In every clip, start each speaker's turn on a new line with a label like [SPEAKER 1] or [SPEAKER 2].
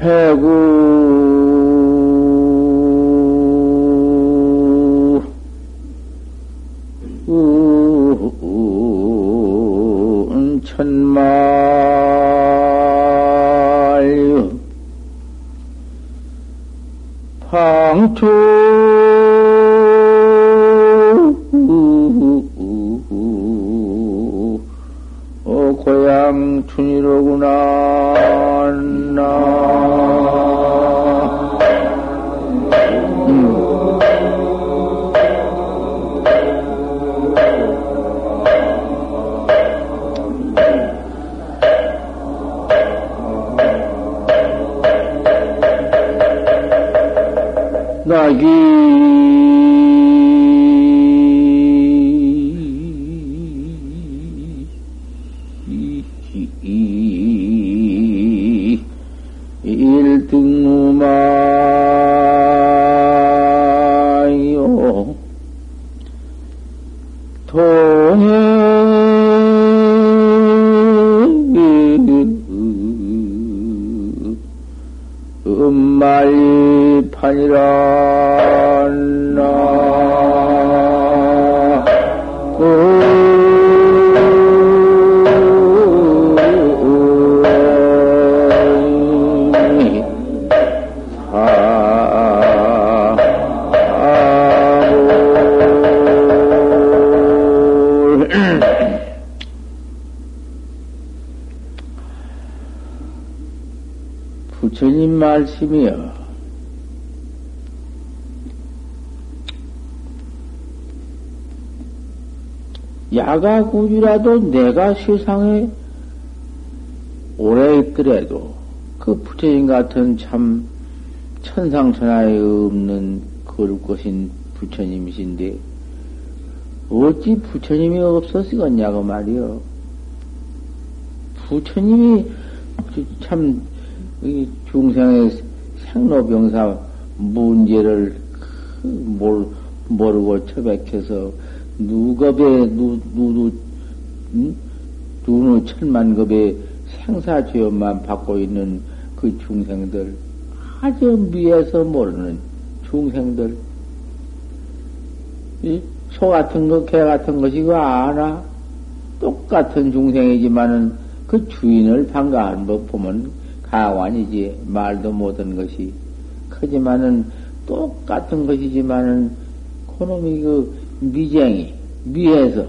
[SPEAKER 1] 배구 야가구주라도 내가 세상에 오래 있더라도 그 부처님 같은 참 천상천하에 없는 거룩 것인 부처님이신데 어찌 부처님이 없었겠냐고 말이요. 부처님이 참이 중생의 생로병사 문제를 그 몰, 모르고 처박혀서 누겁에 누, 누, 누, 누누 천만급의 생사죄업만 받고 있는 그 중생들, 아주 미에서 모르는 중생들, 이 소 같은 거, 개 같은 것이고 아나? 똑같은 중생이지만은 그 주인을 반가한 법 보면 가관이지, 말도 못한 것이. 크지만은 똑같은 것이지만은 그놈이 그 미쟁이, 미해서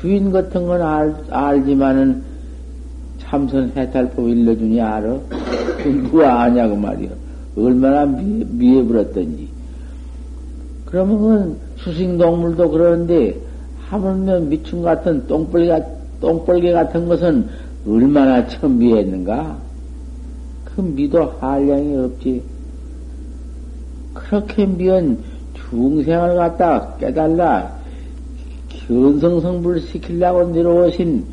[SPEAKER 1] 주인 같은 건 알, 알지만은 참선 해탈법 일러주니 알아? 누가 아냐고 말이야. 얼마나 미, 미해버렸던지. 그러면 수식동물도 그러는데 하물며 미충 같은 똥벌개, 똥벌개 같은 것은 얼마나 처음 미했는가? 그 미도 한량이 없지. 그렇게 미연 중생을 갖다 깨달라 견성성불 시키려고 내려오신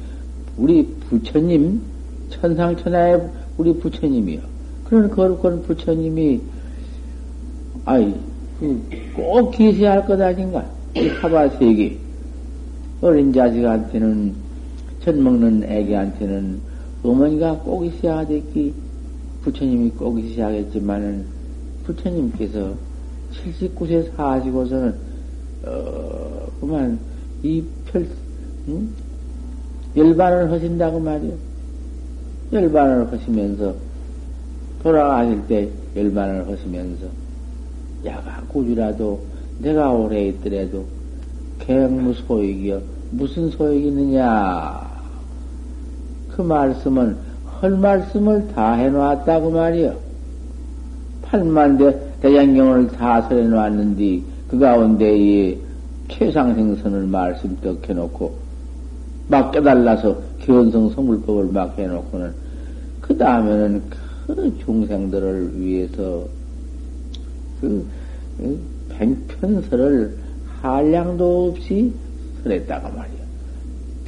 [SPEAKER 1] 우리 부처님, 천상천하의 우리 부처님이요. 그런 거룩한 부처님이, 아이, 꼭 기시할 것 아닌가? 이 사바세계. 어린 자식한테는, 젖 먹는 애기한테는 어머니가 꼭 있어야 됐기, 부처님이 꼭 있어야겠지만은, 부처님께서 79세 사시고서는, 어, 그만, 이 펼, 응? 열반을 하신다고 말이요. 열반을 하시면서, 돌아가실 때 열반을 하시면서, 야가 꾸주라도 내가 오래 있더라도, 갱무 소익이여, 무슨 소익이 있느냐? 그 말씀은, 할 말씀을 다 해놓았다고 말이요. 팔만대 대장경을 다 설해 놓았는데, 그 가운데 이 최상생선을 말씀 떡 해놓고, 막 깨달라서 견성 성불법을 막 해놓고는, 그 다음에는 그 중생들을 위해서 그 뱅편설을 한량도 없이 설했다가 말이야.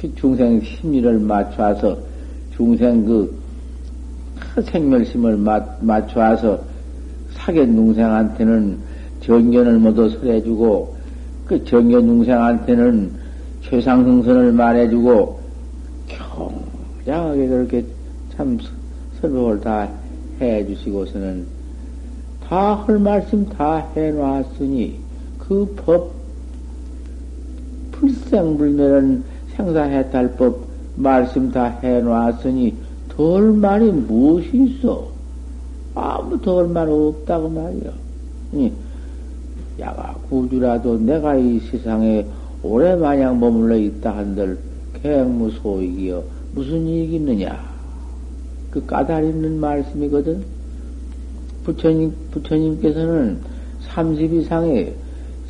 [SPEAKER 1] 그 중생 심리를 맞춰서 중생 그 생멸심을 맞춰서 사견 중생한테는 정견을 모두 설해주고 그 정견 중생한테는 최상승선을 말해주고 경장하게 그렇게 참 설법을 다 해 주시고서는 다 할 말씀 다 해놨으니 그 법, 불생불멸은 생사해탈법 말씀 다 해놨으니 덜 말이 무엇이 있어? 아무 덜말 없다고 말이야. 야가 구주라도 내가 이 세상에 오래 마냥 머물러 있다 한들 갱무소이기여 무슨 이익이 있느냐? 그 까닭 있는 말씀이거든. 부처님, 부처님께서는 30 이상의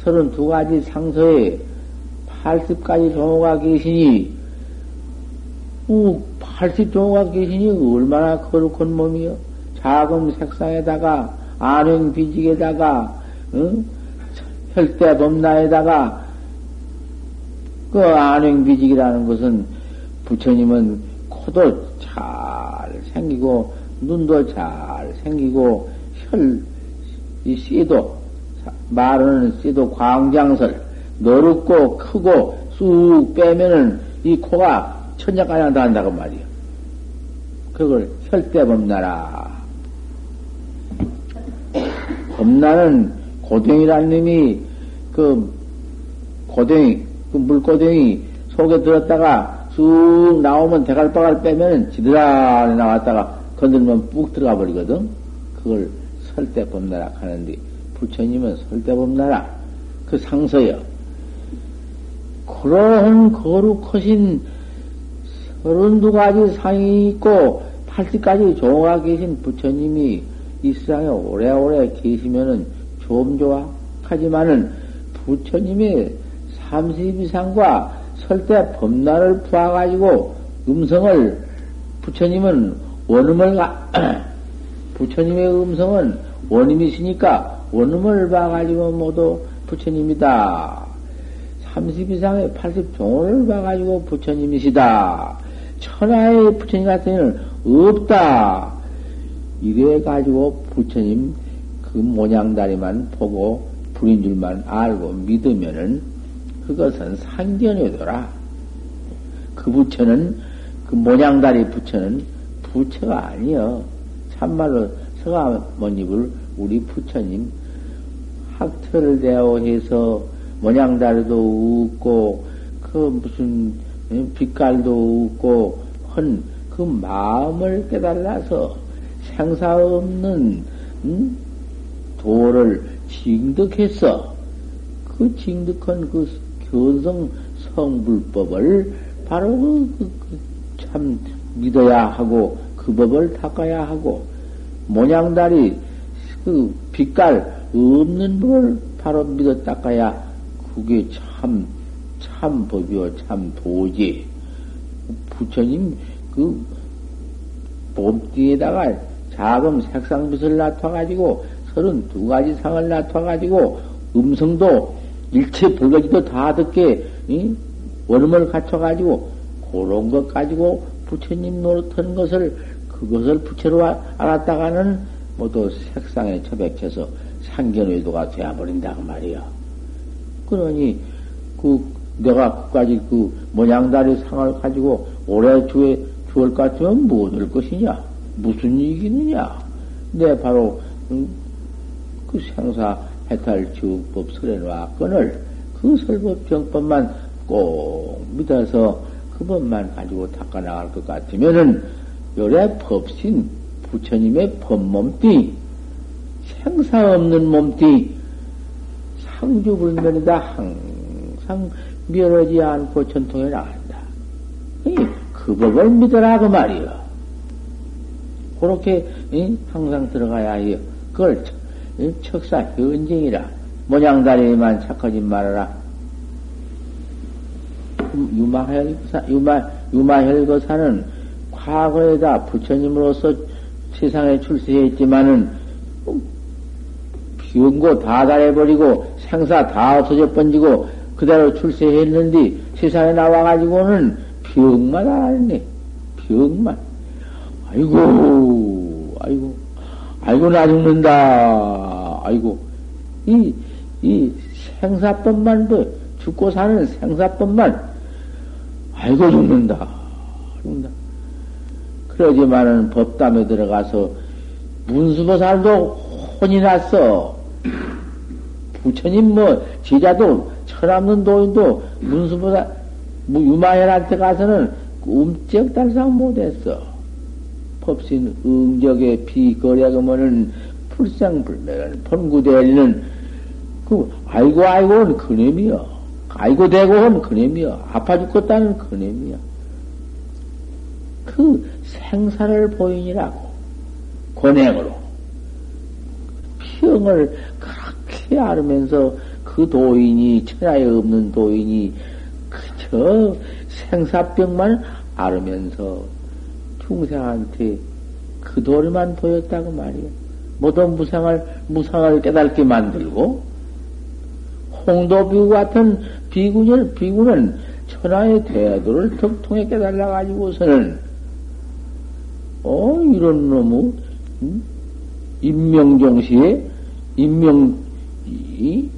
[SPEAKER 1] 32가지 상서에 80가지 종호가 계시니, 오, 80 종호가 계시니 얼마나 거룩한 몸이요? 작은 색상에다가, 안행 비직에다가, 응? 혈대 범나에다가, 그 안행 비직이라는 것은 부처님은 코도 잘 생기고, 눈도 잘 생기고, 혈, 이 씨도, 말하는 씨도 광장설, 너럽고 크고 쑥 빼면은 이 코가 천장까지 한다 한다고 말이야. 그걸 혈대범나라. 범나는 고등이라는 놈이 그 고등이, 그 물고등이 속에 들었다가 쑥 나오면 대갈박을 빼면 지드란에 나왔다가 건들면 푹 들어가 버리거든. 그걸 설대범나라 하는데 부처님은 설대범나라 그 상서여. 그러한 거룩하신 서른두 가지 상이 있고 팔십가지 종가 계신 부처님이 이 세상에 오래오래 계시면은 좀 좋아. 하지만은 부처님의 삼십 이상과 설대 법날을 부어가지고 음성을 부처님은 원음을 가, 부처님의 음성은 원음이시니까 원음을 봐가지고 모두 부처님이다. 30 이상의 80 종을 봐가지고 부처님이시다. 천하의 부처님 같은 이는 없다. 이래가지고 부처님 그 모양다리만 보고 불인 줄만 알고 믿으면은 그것은 상견이더라. 그 부처는 그 모양다리 부처는 부처가 아니여. 참말로 서가모님을 우리 부처님 학터를 대하해서 모양다리도 웃고 그 무슨 빛깔도 웃고 헌그 마음을 깨달아서 생사 없는 음? 도를 징득했어. 그 징득한 그 견성 성불법을 바로 그, 그, 그, 참 믿어야 하고 그 법을 닦아야 하고 모양다리 그 빛깔 없는 법을 바로 믿어 닦아야 그게 참, 참 법이요, 참 도지. 부처님, 그, 몸띠에다가 작은 색상빛을 나타가지고, 서른 두 가지 상을 나타가지고, 음성도 일체 불거지도 다 듣게, 응? 원음을 갖춰가지고, 그런 것 가지고 부처님 노릇하는 것을, 그것을 부처로 알았다가는 모두 색상에 처백해서 상견의도가 되어버린다, 그 말이야. 그러니 그 내가 끝까지 그 모양다리 상을 가지고 오래 주에 것 같으면 뭐 될 것이냐? 무슨 이익이느냐? 내 바로 음, 그 생사 해탈 지우법 설해놨건을 그 설법 정법만 꼭 믿어서 그 법만 가지고 닦아 나갈 것 같으면은 요래 법신 부처님의 법몸띠 생사 없는 몸띠 상주불면이다 항상 멸하지 않고 전통에 나간다. 그 법을 믿어라 그 말이요. 그렇게 항상 들어가야 해요. 그걸 척사 현징이라 모양다리만 착하지 말아라. 유마헬거사, 유마, 유마헬거사는 과거에다 부처님으로서 세상에 출세했지만은 병고 다 달해버리고 생사 다 없어져 번지고 그대로 출세했는데 세상에 나와가지고는 병만 알았네. 병만. 아이고, 아이고, 아이고, 나 죽는다. 아이고, 이, 이 생사법만, 뭐, 죽고 사는 생사법만, 아이고, 죽는다. 죽는다. 그러지만은 법담에 들어가서 문수보살도 혼이 났어. 부처님 뭐, 제자도, 철없는 도인도 문수보살, 뭐 유마현한테 가서는 움쩍달싹 못했어. 법신 응적의 비거래그면은 풀상불매는 pon구대리는 그 아이고 아이고는 그놈이여. 아이고 대고는 그놈이여. 아파 죽겠다는 그놈이여. 그 생사를 보인이라고 권행으로 평을 그렇게 알으면서 그 도인이 천하에 없는 도인이 그저 생사병만 알으면서 중생한테 그 도리만 보였다고 말이요. 모든 무상을 무상을 깨닫게 만들고 홍도비구 같은 비구는 비구는 천하의 대도를 덕통에 깨달아 가지고서는 어 이런 놈의 음? 임명종시에 임명 이,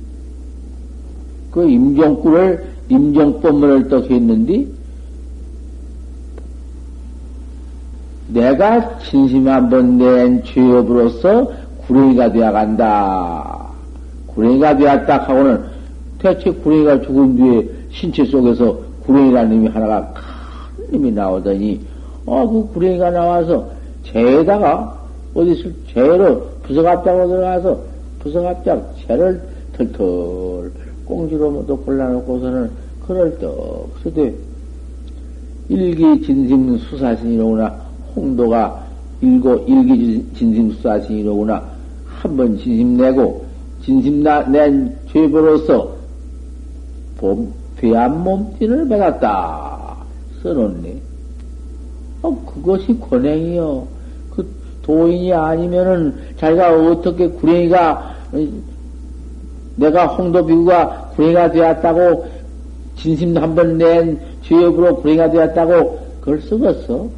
[SPEAKER 1] 그 임종구를 임정법문을 떡 했는데 내가 진심 한번 낸 죄업으로서 구렁이가 되어간다. 구렁이가 되었다 하고는 대체 구렁이가 죽은 뒤에 신체 속에서 구렁이라는 놈이 하나가 큰 놈이 나오더니 어, 그 구렁이가 나와서 재에다가 어디서 재로 부서갑자고 들어가서 부서갑작 재를 털털 꽁지로 모두 골라놓고서는 그럴 떡 쓰되 일기 진심 수사신이로구나 홍도가 일고 일기 진심 수사신이로구나 한번 진심 내고 진심 나, 낸 죄보로서 배안 몸띠를 받았다 써놓네. 어, 그것이 권행이요. 그 도인이 아니면은 자기가 어떻게 구렁이가 내가 홍도비구가 구렁이가 되었다고 진심 한 번 낸 죄업으로 구렁이가 되었다고 그걸 쓰겠어?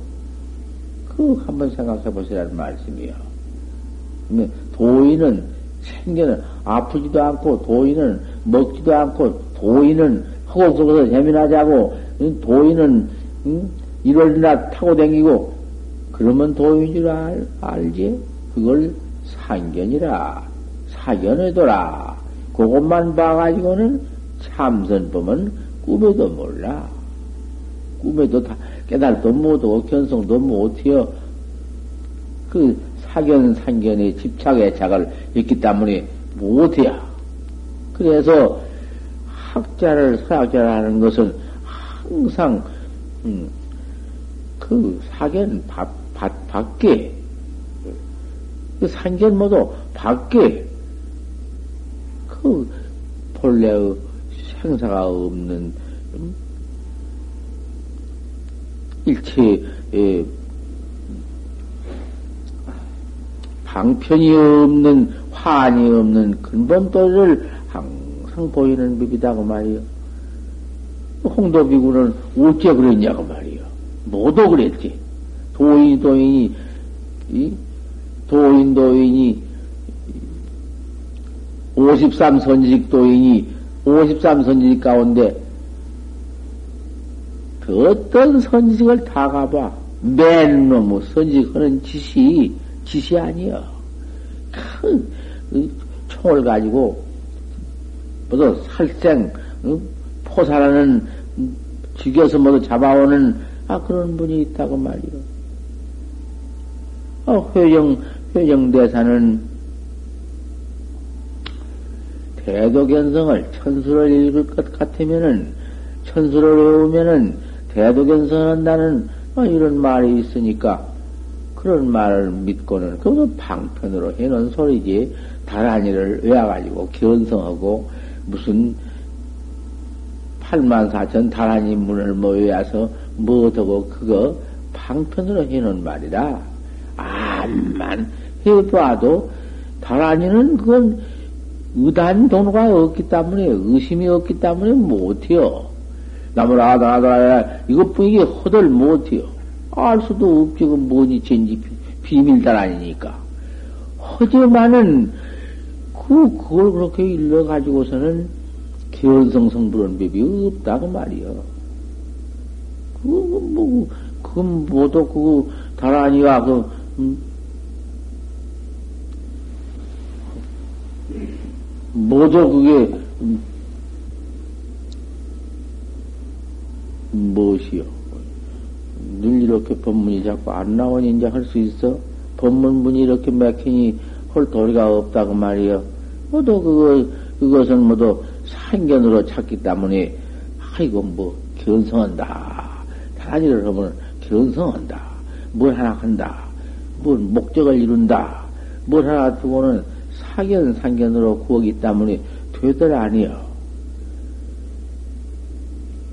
[SPEAKER 1] 그 한번 생각해 보시라는 말씀이요. 도인은 생겨는 아프지도 않고 도인은 먹지도 않고 도인은 허공 속에서 재미나자고 도인은 응? 일월이나 타고 댕기고 그러면 도인 줄 알, 알지? 그걸 상견이라 사견해둬라 그것만 봐가지고는 참선법은 꿈에도 몰라 꿈에도 다 깨달도 못하고 견성도 못해요. 그 사견 상견에 집착의 작을 했기 때문에 못해요. 그래서 학자를 서학자를 하는 것은 항상 음, 그 사견 바, 바, 밖에 그 상견 모두 밖에 그 본래의 생사가 없는 음, 일체 에, 방편이 없는 환이 없는 근본도를 항상 보이는 법이다고 말이요. 홍도비구는 어째 그랬냐고 말이요. 모두 그랬지. 도인, 도인이, 이? 도인, 도인이, 53선지직 도인이 53선지직 가운데 그 어떤 선지직을 다 가봐. 맨 놈의 선지직하는 짓이, 짓이 아니여. 큰 총을 가지고, 모두 살생, 포살하는, 죽여서 모두 잡아오는 아, 그런 분이 있다고 말이요. 어, 회정, 회정대사는 대도견성을 천수를 읽을 것 같으면은, 천수를 외우면은 대도견성한다는 어, 이런 말이 있으니까, 그런 말을 믿고는 그거 방편으로 해놓은 소리지. 다란이를 외워가지고 견성하고 무슨 8만 4천 다란이 문을 뭐 외워서 뭐더고 그거 방편으로 해놓은 말이라 암만 해봐도 다란이는 그건 의단 도노가 없기 때문에 의심이 없기 때문에 못해요. 나무라 하다 하다 이것뿐이게 허들 못해요. 알 수도 없지, 그 뭐니 젠지 비밀단 아니니까. 허지만은, 그, 그걸 그렇게 일러가지고서는 개연성 성불원 법이 없다고 말이요. 그건 뭐, 그건 뭐도 그거 다라니와 그, 음, 뭐도 그게, 음, 무엇이요? 늘 이렇게 법문이 자꾸 안 나오니 이제 할 수 있어? 법문 문이 이렇게 막히니 할 도리가 없다고 말이요. 모두 그거, 그것은 모두 상견으로 찾기 때문에, 아이고, 뭐, 견성한다. 일을 하면 견성한다. 뭘 하나 한다. 뭘 목적을 이룬다. 뭘 하나 두고는 사견, 상견으로 구하기 때문에 되더라 아니요.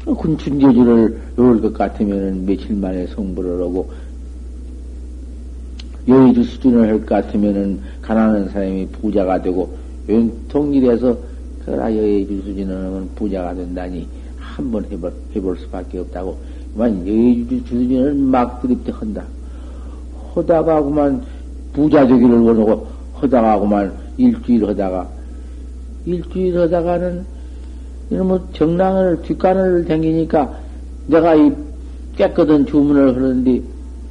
[SPEAKER 1] 군춘제주를 놓을 것 같으면 며칠 만에 성불을 하고, 여의주 수준을 할 것 같으면은 가난한 사람이 부자가 되고, 통일해서 그라 여의주 수준을 하면 부자가 된다니, 한번 해볼, 해볼 수밖에 없다고. 만 여의주 수준을 막 드립대 한다. 하다가 그만 부자 되기를 원하고, 하다가 그만 일주일 하다가, 일주일 하다가는 이놈의 정랑을, 뒷간을 댕기니까 내가 이 깨끗한 주문을 하는데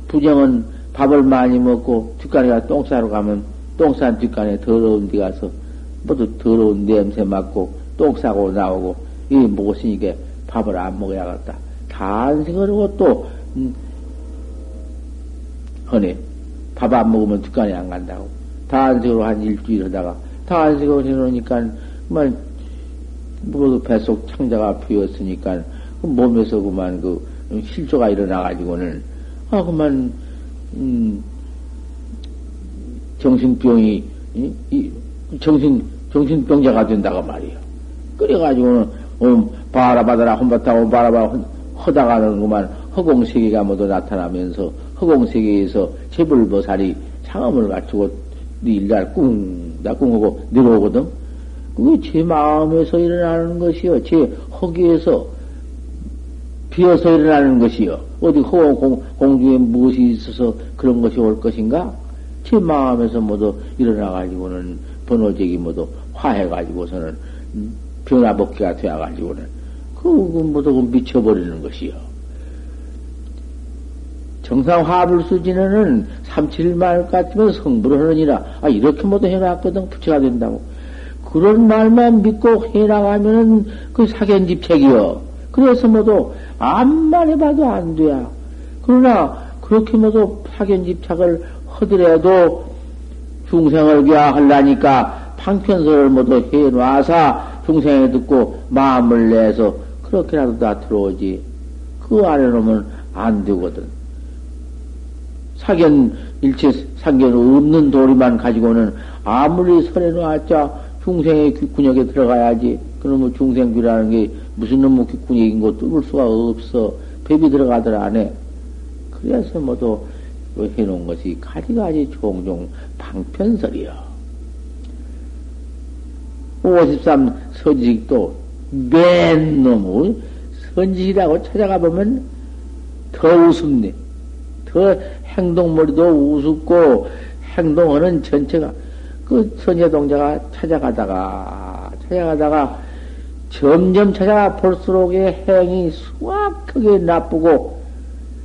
[SPEAKER 1] 부정은 밥을 많이 먹고 뒷간에 똥 싸러 가면 똥 싼 뒷간에 더러운 데 가서 모두 더러운 냄새 맡고 똥 싸고 나오고 이 무엇이니까 밥을 안 먹어야겠다. 단식을 하고 또, 음, 허네. 밥안 먹으면 뒷간에 안 간다고. 단식으로 한 일주일 하다가 단식을 해놓으니까 정 말 모두 뱃속 창자가 비었으니까 그 몸에서 그만 그 실조가 일어나가지고는 아 그만 음 정신병이 이, 이 정신 정신병자가 된다고 말이요. 그래가지고는 음, 바라바다라 혼바타고 바라바 허다가는 그만 허공 세계가 모두 나타나면서 허공 세계에서 재불보살이 상암을 갖추고 일날 꿍, 나꿍하고 내려오거든. 그게 제 마음에서 일어나는 것이요. 제 허기에서 비어서 일어나는 것이요. 어디 허 공, 공중에 무엇이 있어서 그런 것이 올 것인가? 제 마음에서 모두 일어나가지고는 번호적이 모두 화해가지고서는 변화복귀가 되어가지고는 그 모두 미쳐버리는 것이요. 정상 화불 수진에는 삼칠말 같으면 성불을 하느니라. 아, 이렇게 모두 해놨거든. 부처가 된다고. 그런 말만 믿고 해나가면은 그 사견집책이요. 그래서 모두 암만 해봐도 안 돼야. 그러나 그렇게 모두 사견집착을 하더라도 중생을 귀하하려니까 방편설을 모두 해놔서 중생에 듣고 마음을 내서 그렇게라도 다 들어오지. 그 안에 놓으면 안 되거든. 사견, 일체 사견 없는 도리만 가지고는 아무리 설해 놓았자 중생의 귓구녕에 들어가야지. 그러면 중생귀라는 게 무슨 놈의 귓구녕인 거 뚫을 수가 없어. 뱀이 들어가들 안 해. 그래서 모두 해놓은 것이 가지가지 종종 방편설이요. 53 선지식도 맨 놈의 선지식이라고 찾아가 보면 더 우습네. 더 행동머리도 우습고 행동하는 전체가 그 선제동자가 찾아가다가, 찾아가다가, 점점 찾아가 볼수록의 행이 수확하게 나쁘고,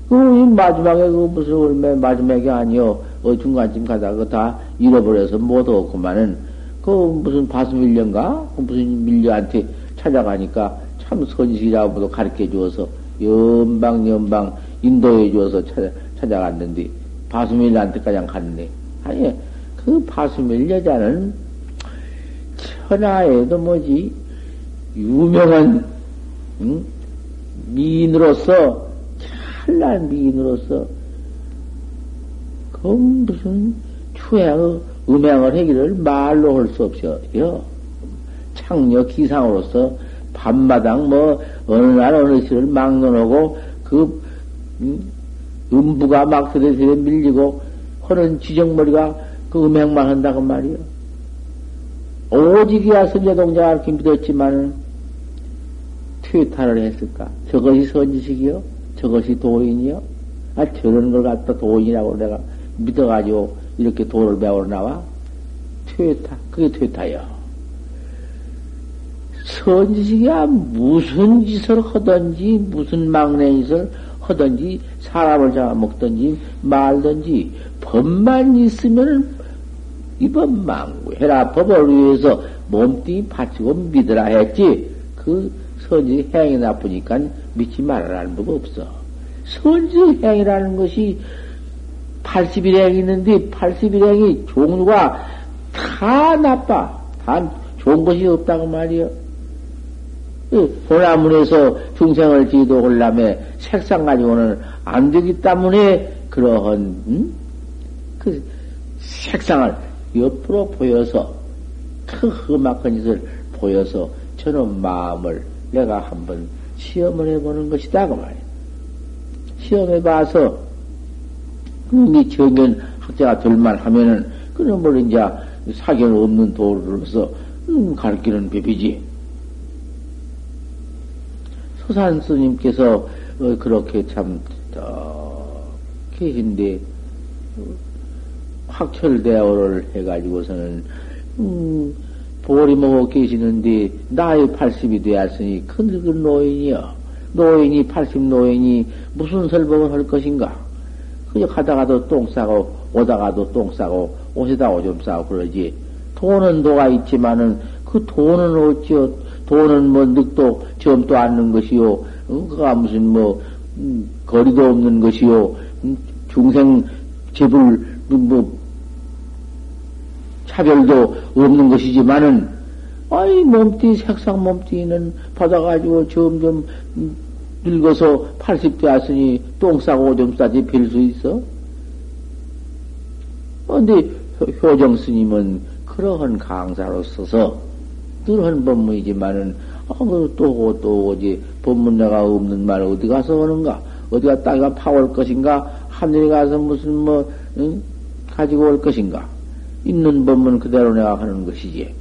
[SPEAKER 1] 그 마지막에 그 무슨 얼마 마지막이 아니요. 어, 중간쯤 가다가 다 잃어버려서 못 얻고만은, 그 무슨 바수 밀려인가? 그 무슨 밀려한테 찾아가니까 참 선식이라고도 가르쳐 주어서, 연방, 연방, 인도해 주어서 찾아, 찾아갔는데, 바수밀한테까지 갔네. 아니, 그 파수밀 여자는 천하에도 뭐지 유명한 응? 미인으로서 찬란 미인으로서 그 무슨 추행 음행을 하기를 말로 할 수 없어요. 창녀 기상으로서 밤마당 뭐 어느 날 어느 시를 막론하고 그 음, 음부가 막 세대세대 밀리고 하는 지정머리가 그 음행만 한다고 말이요. 오직이야 선제동자가 믿었지만은 퇴타를 했을까? 저것이 선지식이요? 저것이 도인이요? 아, 저런 걸 갖다 도인이라고 내가 믿어가지고 이렇게 도를 배우러 나와? 퇴타. 그게 퇴타요. 선지식이야 무슨 짓을 하든지, 무슨 막내 짓을 하든지, 사람을 잡아먹든지, 말든지, 법만 있으면 이번 망구해라 법을 위해서 몸뚱이 바치고 믿으라 했지. 그 선지 행이 나쁘니까 믿지 말아라는 법 없어. 선지 행이라는 것이 81행이 있는데 81행이 종류가 다 나빠. 다 좋은 것이 없다고 말이요. 보나문에서 중생을 지도하려면 색상 가지고는 안 되기 때문에 그러한 음? 그 색상을 옆으로 보여서 그 험악한 짓을 보여서 저는 마음을 내가 한번 시험을 해보는 것이다 그 말이야. 시험해봐서 이미 정견 학자가 될만 하면은 뭘 이제 사견 없는 도로로서 음, 가르치는 법이지. 소산 스님께서 어, 그렇게 참 어, 계신데 확철대오를 해가지고서는 음, 보리 먹어 계시는데 나이 80이 되었으니 큰 늙은 노인이여. 노인이 80 노인이 무슨 설법을 할 것인가? 그저 가다가도 똥 싸고 오다가도 똥 싸고 옷에다 오줌 싸고 그러지. 돈은 도가 있지만은 그 돈은 어찌 돈은 뭐 늑도 점도 않는 것이요. 어, 그가 무슨 뭐 음, 거리도 없는 것이요. 음, 중생 재불 뭐 차별도 없는 것이지만은 아이 몸띠 색상 몸띠는 받아가지고 점점 음, 늙어서 80대 왔으니 똥 싸고 오줌 싸지 빌 수 있어? 근데 효정 스님은 그러한 강사로 서서 늘한 법문이지만은 아, 또, 또, 어디, 법문 내가 없는 말 어디 가서 하는가? 어디 갔다가 파올 것인가? 하늘에 가서 무슨 뭐, 응? 가지고 올 것인가? 있는 법문 그대로 내가 하는 것이지.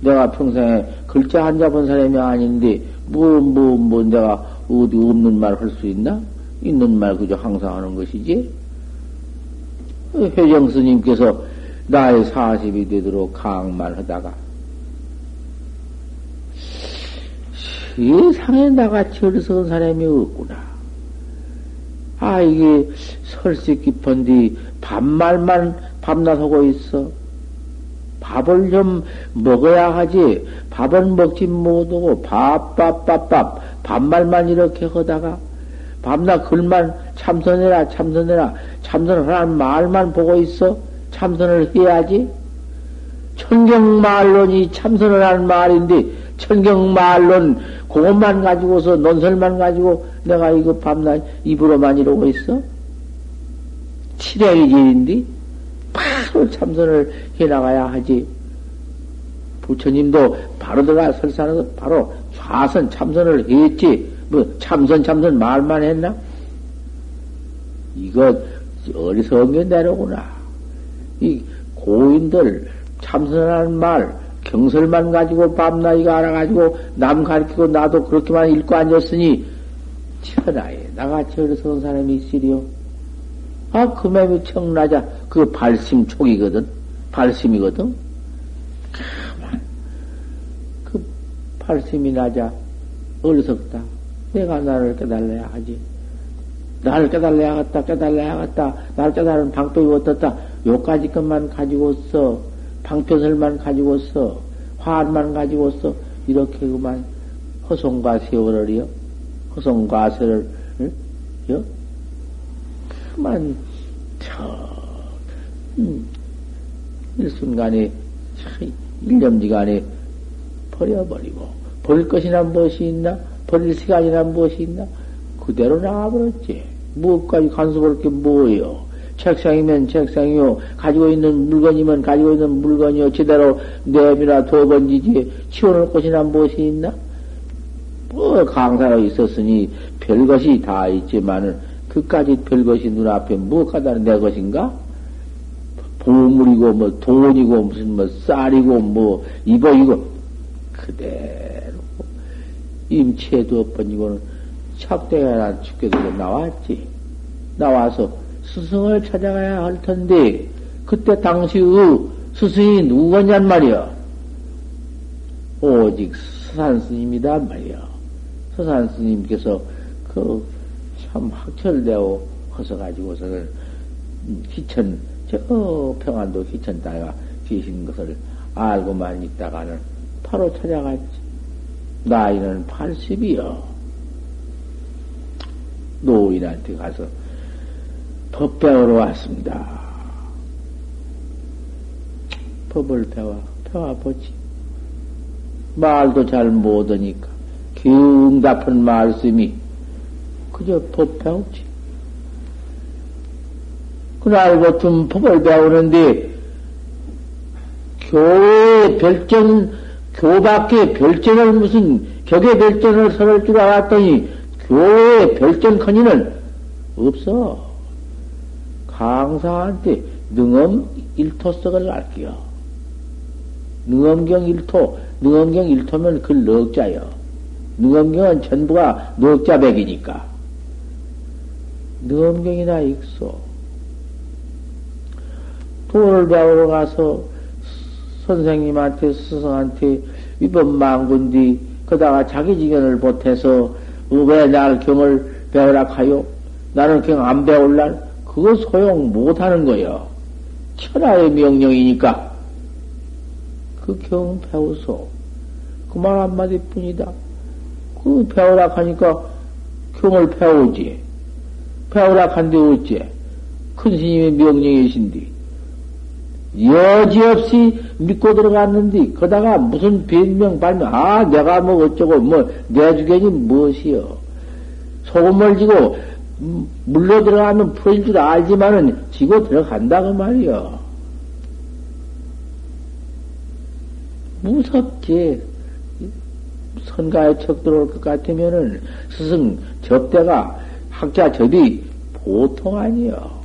[SPEAKER 1] 내가 평생에 글자 한 잡은 사람이 아닌데, 뭐, 뭐, 뭐, 내가 어디 없는 말 할 수 있나? 있는 말 그저 항상 하는 것이지. 회정 스님께서 나의 사십이 되도록 강만하다가, 세상에 나같이 어리석은 사람이 없구나. 아, 이게 설식 깊은데, 반말만 밤낮 하고 있어. 밥을 좀 먹어야 하지. 밥은 먹지 못하고 밥, 밥, 밥, 밥. 밥말만 이렇게 하다가 밤낮 글만 참선해라, 참선해라. 참선하라는 말만 보고 있어. 참선을 해야지. 천경말론이 참선을 하는 말인데, 천경말론 그것만 가지고서 논설만 가지고 내가 이거 밤낮 입으로만 이러고 있어? 칠행이 제인데 바로 참선을 해나가야 하지. 부처님도 바로 들어가 설사는 바로 좌선 참선을 했지. 뭐 참선 참선 말만 했나? 이거 어리석은 게 내려구나. 이 고인들 참선하는 말, 경설만 가지고 밤낮이가 알아가지고 남 가르치고 나도 그렇게만 읽고 앉았으니 천하에 나같이 어리석은 사람이 있으리요. 아, 그 맘이 청나자. 그 발심 촉이거든. 발심이거든. 그 발심이 나자. 어리석다. 내가 나를 깨달아야 하지. 나를 깨달아야 겠다, 깨달아야 겠다. 나를 깨달은 방법이 어떻다. 요까지 것만 가지고서, 방편설만 가지고서, 화만 가지고서, 이렇게 그만 허송과 세월을요. 허송과 응? 요? 그만, 저, 음, 일순간에, 일념지간에 버려버리고, 버릴 것이나 무엇이 있나? 버릴 시간이나 무엇이 있나? 그대로 나가버렸지. 무엇까지 간섭할 게 뭐예요? 책상이면 책상이요. 가지고 있는 물건이면 가지고 있는 물건이요. 제대로 내비나 둬번지지 치워놓을 것이나 무엇이 있나? 뭐 강사로 있었으니 별것이 다 있지만은 그까지 별것이 눈앞에 무엇하다 내 것인가? 보물이고 뭐 돈이고 무슨 뭐 쌀이고 뭐 이보이고 그대로 임체도 번지고는 척대가 죽게도 나왔지. 나와서 스승을 찾아가야 할 텐데 그때 당시의 스승이 누구냐냔 말이야. 오직 서산 스님이다 말이야. 서산 스님께서 그 참 학철되어 허서 가지고서는 희천 저 평안도 희천 따가 계신 것을 알고만 있다가는 바로 찾아갔지. 나이는 80이요. 노인한테 가서 법 배우러 왔습니다. 법을 배워, 배워보지. 말도 잘 못하니까, 경답한 말씀이 그저 법 배우지. 그날 보통 법을 배우는데, 교회 별전, 교밖에 별전을 무슨 격의 별전을 설할 줄 알았더니, 교회 별전 커니는 없어. 강사한테 능엄 일토석을 알게요. 능엄경 일토, 능엄경 일토면 그 넉자요. 능엄경은 전부가 넉자백이니까. 능엄경이나 익소. 도를 배우러 가서 선생님한테, 스승한테 위법 망군디, 그다가 자기 지견을 보태서 왜 날 경을 배우라 하요? 나는 경 안 배울날? 그거 소용 못 하는 거요. 천하의 명령이니까. 그 경 배우소. 그 말 한마디 뿐이다. 그 배우라 하니까 경을 배우지. 배우라 한데 어째? 큰 스님의 명령이신디. 여지없이 믿고 들어갔는데, 거다가 무슨 변명 발명, 아, 내가 뭐 어쩌고, 뭐, 내 주견이 무엇이여. 소금을 지고, 음, 물러 들어가면 풀어질 줄 알지만은, 지고 들어간다, 그 말이여. 무섭지. 선가에 척 들어올 것 같으면은, 스승 접대가, 학자 접이 보통 아니여.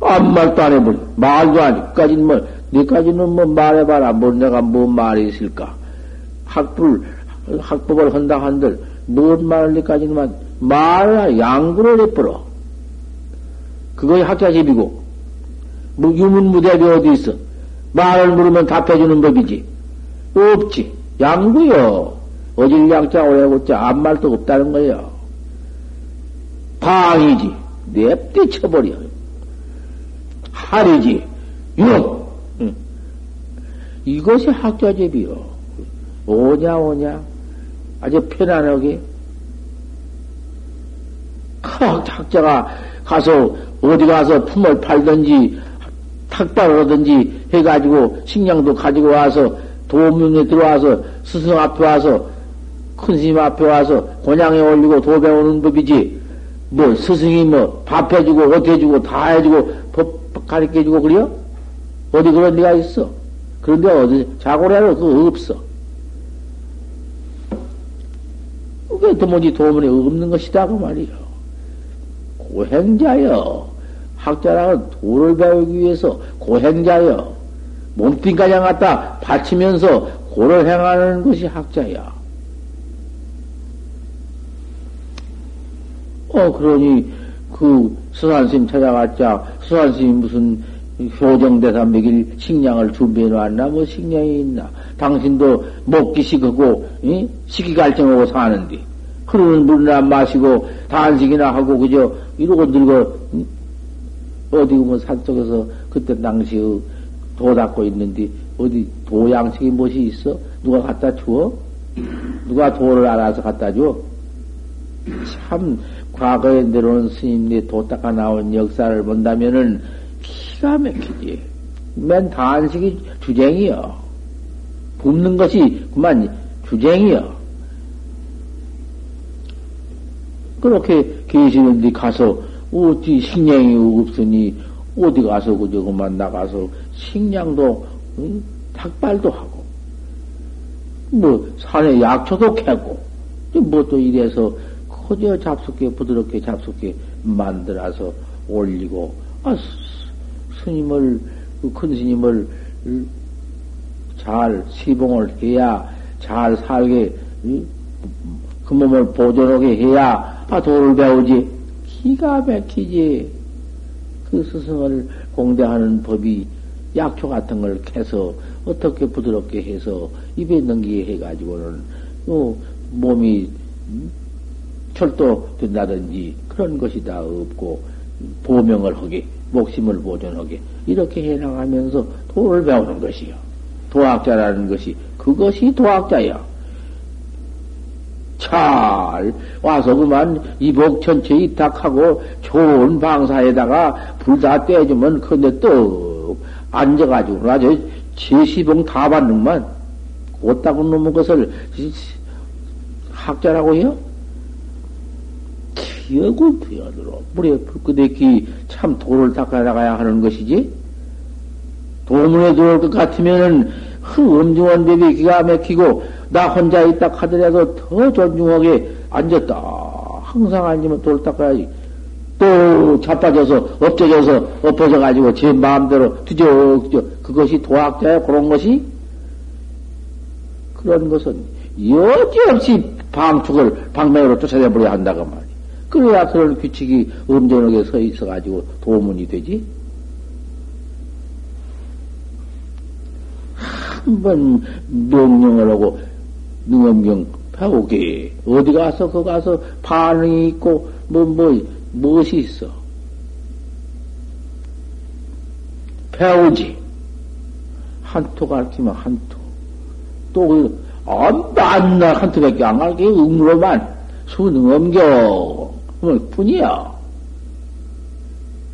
[SPEAKER 1] 아무 말도 안 해버려. 말도 안 해. 까지는 뭐, 니까지는 뭐 말해봐라. 뭐 내가 뭐 말이 있을까. 학불, 학법을 한다 한들, 뭔 말을 니까지는 말을 양구를 해버려. 그거이 학자집이고, 뭐 유문무대비 어디 있어? 말을 물으면 답해주는 법이지. 없지. 양구요. 어질 양자 오래고자 아무 말도 없다는 거예요. 방이지. 냅대 쳐버려. 할이지. 육. 응. 이것이 학자제비요. 오냐, 오냐. 아주 편안하게. 학자가 가서, 어디 가서 품을 팔든지, 탁발을 하든지 해가지고, 식량도 가지고 와서, 도문에 들어와서, 스승 앞에 와서, 큰 스님 앞에 와서, 곤양에 올리고 도 배우는 법이지. 뭐, 스승이 뭐, 밥 해주고, 옷 해주고, 다 해주고, 법 가르쳐 주고 그래요? 어디 그런 데가 있어? 그런데 어디, 자고라는 그거 없어. 그게 도무지 도문에 없는 것이다, 그 말이요. 고행자여. 학자라는 도를 배우기 위해서 고행자여. 몸뚱가량 갖다 바치면서 고를 행하는 것이 학자야. 어, 그러니, 그, 수산스님 찾아갔자, 수산스님 무슨 효정대사 먹일 식량을 준비해 놨나? 뭐 식량이 있나? 당신도 먹기 식하고, 이? 식이 갈증하고 사는데, 흐르는 물이나 마시고, 단식이나 하고, 그저, 이러고 늙어, 응? 어디 뭐 산속에서 그때 당시의 도 닦고 있는데, 어디 도양식이 무엇이 있어? 누가 갖다 주어? 누가 도를 알아서 갖다 줘? 참, 과거에 내려온 스님들이 도닦아 나온 역사를 본다면은 기가 막히지. 맨 단식이 주쟁이여. 굽는 것이 그만 주쟁이여. 그렇게 계시는데 가서 어디 식량이 없으니 어디 가서 그저 그만 나가서 식량도 응? 닭발도 하고 뭐 산에 약초도 캐고 뭐 또 이래서 그저 잡숫게 부드럽게 잡숫게 만들어서 올리고 아 스님을 그큰 스님을 잘 시봉을 해야 잘 살게 그 몸을 보존하게 해야 아 도를 배우지. 기가 막히지. 그 스승을 공대하는 법이 약초 같은 걸 캐서 어떻게 부드럽게 해서 입에 넘기게 해가지고는 어, 몸이 철도된다든지 그런 것이 다 없고 보명을 하게 목심을 보존하게 이렇게 해나가면서 도를 배우는 것이요. 도학자라는 것이 그것이 도학자야. 잘 와서 그만 이복 전체 이탁하고 좋은 방사에다가 불 다 떼주면 근데 또 앉아가지고 아주 제시봉 다 받는만 곧다고 놈의 것을 학자라고 해요? 기어고 부여들어 물에 불끄대기 참 돌을 닦아 나가야 하는 것이지 도문에 들어올 것 같으면은 그 엄중한 법이 기가 막히고 나 혼자 있다 하더라도 더 존중하게 앉았다. 항상 앉으면 돌 닦아야지. 또 자빠져서 엎져져서 엎어져 가지고 제 마음대로 뒤적뒤적 그것이 도학자의 그런 것이 그런 것은 여지없이 방축을 방맹으로 쫓아내버려야 한다고 말이야. 그래야 그런 규칙이 엄정하게 서 있어가지고 도문이 되지. 한 번 명령을 하고 능엄경 배우기 어디 가서 거 가서 반응이 있고 뭐뭐 뭐, 무엇이 있어? 배우지. 한토 가르치면 한토. 또 안날 한토밖에 안 가르치 응으로만. 수능엄경 그 뿐이야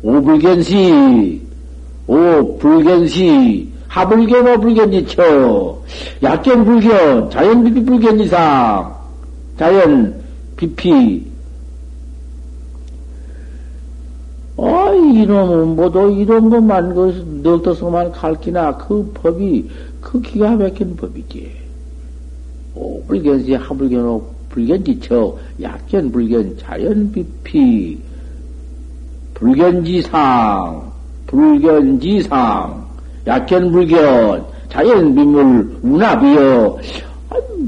[SPEAKER 1] 오불견시 오불견시 하불견, 어불견지처, 약견 불견, 자연 비피 불견지상, 자연 비피. 아, 이놈은 뭐도 이런 것만, 그, 늙어서만 갈기나, 그 법이, 그 기가 막힌 법이지. 오, 불견시, 하불견, 불견지처, 약견 불견, 자연 비피, 불견지상, 불견지상, 약견 불견, 자연 비물, 운합이여.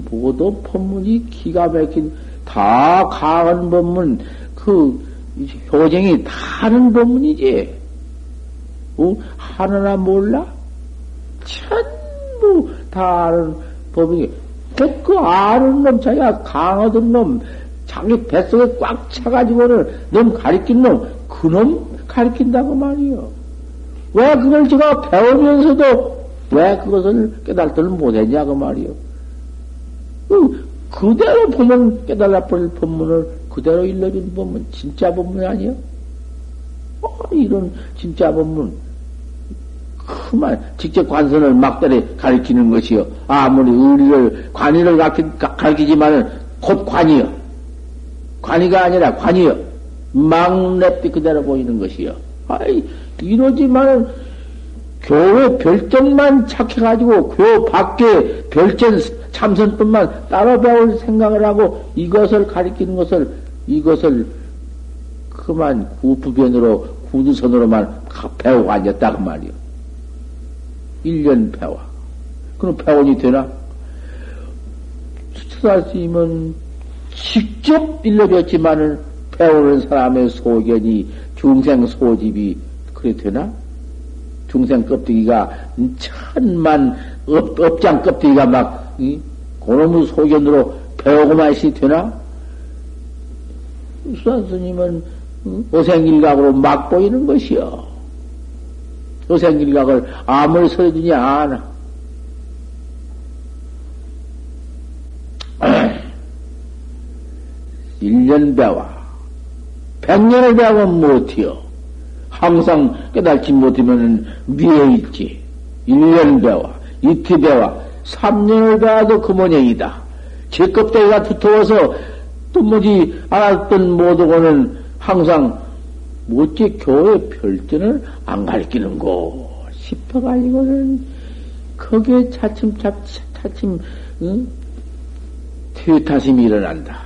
[SPEAKER 1] 모두 법문이 기가 막힌, 다 강한 법문, 그, 효쟁이 다는 법문이지. 어? 하느나 몰라? 전부 다 아는 법이, 그 아는 놈, 자기가 강하던 놈, 자기 뱃속에 꽉 차가지고는 놈 가리킨 놈, 그 놈 가리킨다고 말이요. 왜 그걸 제가 배우면서도 왜 그것을 깨달지를 못했냐, 그 말이요. 그, 그대로 보면 깨달아 버릴 법문을 그대로 일러준 법문, 진짜 법문이 아니요? 어, 이런 진짜 법문. 그만, 직접 관선을 막대리 가리키는 것이요. 아무리 의리를, 관의를 가르치지만은 곧 관이요. 관의가 아니라 관이요. 막 냅디 그대로 보이는 것이요. 아이, 이러지만은 교회 별정만 착해가지고 교 밖에 별전 참선뿐만 따로 배울 생각을 하고 이것을 가리키는 것을 이것을 그만 구부변으로 구두선으로만 배우고 앉았다 그 말이요. 1년 배워. 그럼 배원이 되나? 수차사 스님은 직접 일러줬지만은 배우는 사람의 소견이 중생 소집이 그래 되나? 중생 껍데기가 천만 업, 업장 껍데기가 막 이, 고놈의 소견으로 배우고만 이 되나? 수산 스님은 오생일각으로 막 보이는 것이요. 오생일각을 아무리 설해주냐 아나. 일년 배워. 백년을 배우면 못해요. 항상 깨닫지 못하면 위에 있지. 1년 배워, 이틀 배워, 3년을 배워도 그 모양이다. 제 껍데기가 두터워서 또 뭐지 알았던 모두고는 항상 못지 교회 별전을 안 가르치는고 싶어가지고는 거기에 차츰 차츰 응? 퇴타심이 일어난다.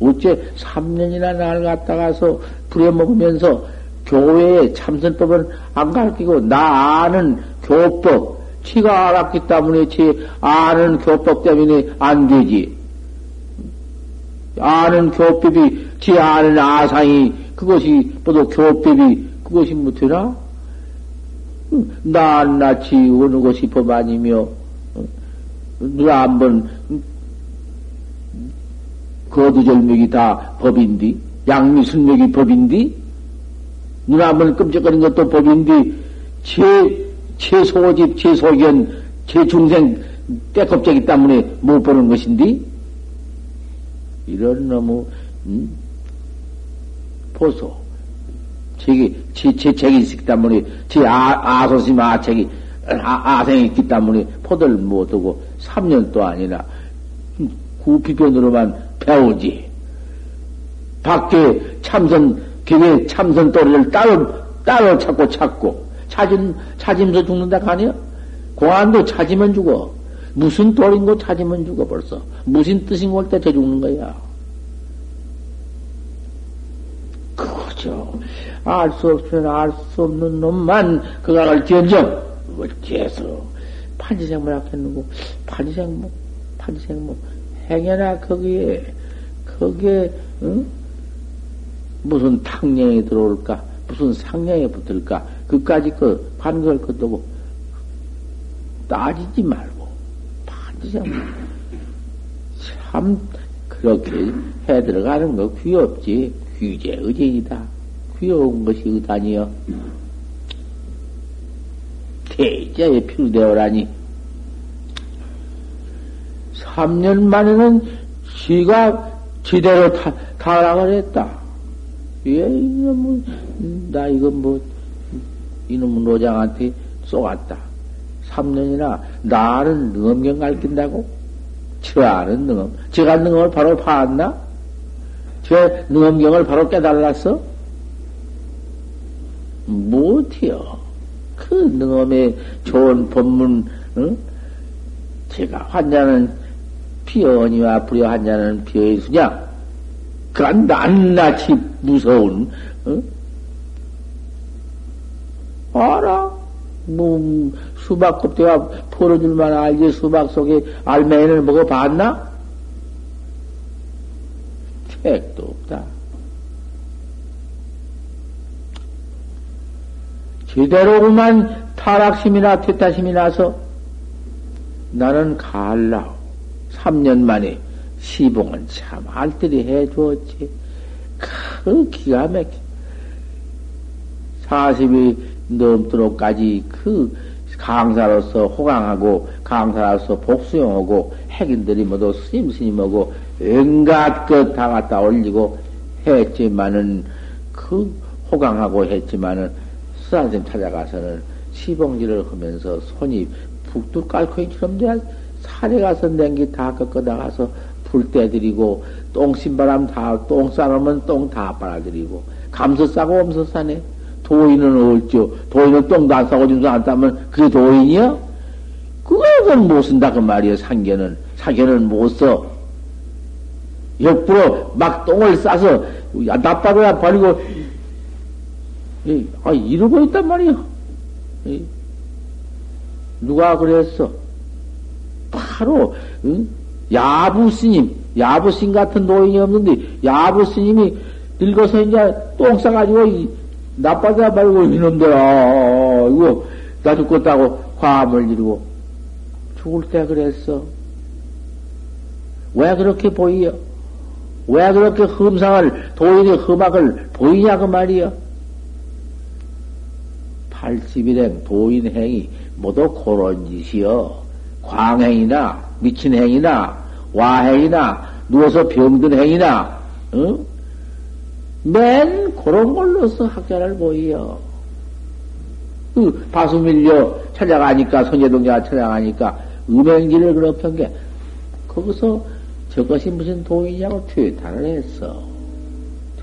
[SPEAKER 1] 어째 3년이나 날 갔다가서 부려먹으면서 교회의 참선법은 안 가르치고 나 아는 교법, 지가 알았기 때문에 지 아는 교법 때문에 안 되지. 아는 교법이 지 아는 아상이 그것이 모두 교법이 그것이 못되나? 낱낱이 어느 것이 법 아니며 누가 한번 거두절맥이 다 법인디 양미순맥이 법인디 눈 한번 끔찍거리는 것도 법인데, 제, 제 소집, 제 소견, 제 중생 때껍데기 때문에 못 보는 것인데 이런 너무 음? 보소. 제기 제, 제 책이 있기 때문에 제 아, 아소심 아책이 아, 아생이 있기 때문에 포도를 못하고 3년도 아니라 구피변으로만 배우지. 밖에 참선 기계 참선 또리를 따로 따로 찾고 찾고. 찾은 찾으면서 죽는다 가니요 공안도 찾으면 죽어. 무슨 돌인 거 찾으면 죽어 벌써. 무슨 뜻인 걸때 죽는 거야 그거죠. 알 수 없으면 알 수 없는 놈만 그각을 견정. 어째서 판지생물학했는고 판지생물 판지생물. 행여나 거기에 거기에 응? 무슨 탕령이 들어올까? 무슨 상령이 붙을까? 그까지 그 판걸 것도 따지지 말고. 반드시 참 그렇게 해 들어가는 거 귀엽지. 귀재 의제이다 귀여운 것이 의단이여 대자에 필요되어라니 3년 만에는 시가 제대로 타, 타락을 했다. 예, 이놈, 나 이거 뭐, 이놈 노장한테 쏘았다. 3년이나 나는 능엄경 가르친다고? 저 아는 능엄. 제가 능엄을 바로 파았나? 제 능엄경을 바로 깨달았어? 못해요. 그 능엄의 좋은 법문, 응? 제가 환자는 피어니와 불여 환자는 피어의 수냐? 그간 낱낱이 무서운, 어? 알아? 뭐, 수박 껍데가 풀어줄만 알지, 수박 속에 알맹이를 먹어봤나? 책도 없다. 제대로만 타락심이나 퇴타심이 나서 나는 갈라오. 3년 만에 시봉은 참 알뜰히 해 주었지. 그 기가 막혀. 40이 넘도록까지 그 강사로서 호강하고 강사로서 복수용하고 핵인들이 모두 스님 스님하고 온갖 것 다 갖다 올리고 했지만은 그 호강하고 했지만은 수산님 찾아가서는 시봉지를 하면서 손이 북두 깔코이처럼 돼야 산에 가서 냉기 다 꺾어 나가서 불 떼드리고 똥 신바람 다 똥 싸놓으면 똥 다 빨아들이고 감서 싸고 엄서 싸네. 도인은 어쩌 도인은 똥도 안 싸고 짐도 안 싸면 그게 도인이야? 그건 못 쓴다 그 말이야 상견은. 상견은 못써. 역부로 막 똥을 싸서 나빠져야 버리고 아 이러고 있단 말이야 누가 그랬어 바로 응? 야부 스님, 야부 스님 같은 노인이 없는데 야부 스님이 늙어서 이제 똥 싸가지고 나빠져 말고 이놈들 아 이거 나 죽겠다고 화음을 이루고 죽을 때 그랬어. 왜 그렇게 보이여? 왜 그렇게 흠상을 도인의 흠악을 보이냐 그 말이여? 80일행 도인 행이 모두 그런 짓이여. 광행이나 미친 행이나 와행이나 누워서 병든 행이나 어? 맨 그런 걸로서 학자를 보이요. 그 바수 밀려 찾아가니까 선제동자가 찾아가니까 음행지를 그렇게 게 거기서 저것이 무슨 도이냐고 퇴탄을 했어.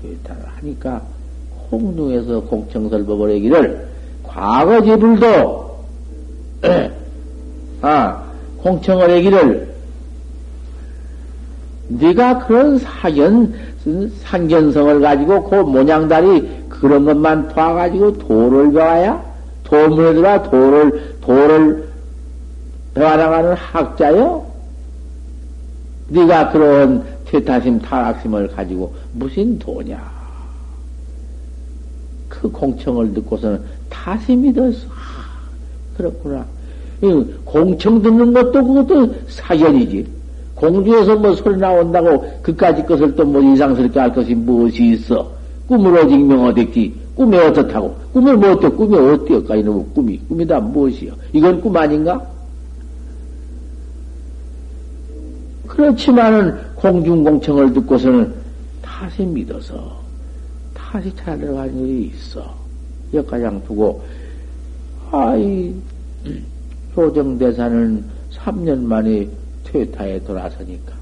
[SPEAKER 1] 퇴탄을 하니까 홍둥에서 공청설법을 하기를 과거 지불도 아 공청을 하기를 네가 그런 사견 상견성을 가지고 그 모양다리 그런 것만 봐가지고 도를 배워야 도문에 들어 도를 도를 배워나가는 학자요. 네가 그런 퇴타심 타락심을 가지고 무슨 도냐? 그 공청을 듣고서는 타심이 들었어. 아, 그렇구나. 공청 듣는 것도 그것도 사견이지. 공중에서 뭐 소리 나온다고 그까지 것을 또 뭐 이상스럽게 할 것이 무엇이 있어? 꿈으로 증명어댔기. 꿈이 어떻다고? 꿈을 뭐 어때? 꿈이 어때까? 이놈의 꿈이. 꿈이다 무엇이요? 이건 꿈 아닌가? 그렇지만은 공중공청을 듣고서는 다시 믿어서 다시 찾아간 일이 있어. 여기까지 두고, 아이, 조정대사는 3년 만에 퇴타에 돌아서니까.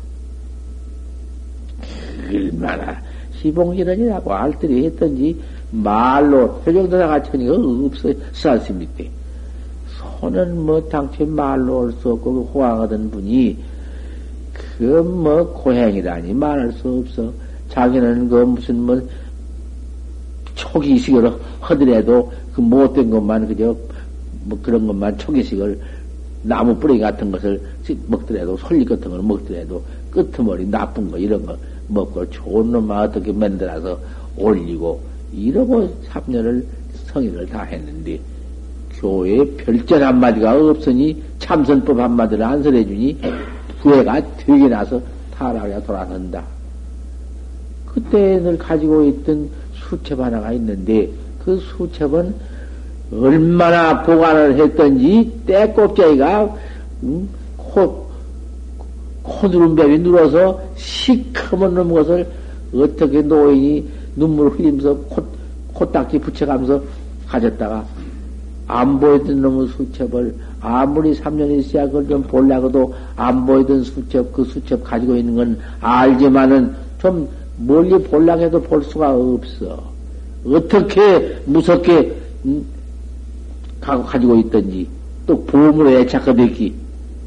[SPEAKER 1] 얼마나 시봉지런이라고 알뜰히 했던지 말로 표정대사 같으니까 없어, 쌌습니까? 손은 뭐 당최 말로 할수 없고 그 호황하던 분이 그 뭐 고행이라니 말할 수 없어. 자기는 그 무슨 뭐 초기식으로 하더라도 그 못된 것만 그저 뭐 그런 것만 초기식을 나무 뿌리 같은 것을 먹더라도 솔잎 같은 걸 먹더라도 끄트머리 나쁜 거 이런 거 먹고 좋은 놈만 어떻게 만들어서 올리고 이러고 3년을 성인을 다 했는데 교회에 별전 한마디가 없으니 참선법 한마디를 안설해 주니 후회가 되게 나서 타락에 돌아선다. 그때 늘 가지고 있던 수첩 하나가 있는데 그 수첩은 얼마나 보관을 했던지 때꼽자기가 음, 코, 코누름뱀이 눌어서 시커먼 놈 것을 어떻게 노인이 눈물 흘리면서 코, 코딱지 붙여가면서 가졌다가 안 보이던 놈의 수첩을 아무리 3년 있어야 그걸 좀 보려고도 안 보이던 수첩, 그 수첩 가지고 있는 건 알지만은 좀 멀리 보려고 해도 볼 수가 없어. 어떻게 무섭게, 음, 가지고 있던지, 또 보물에 애착하듯이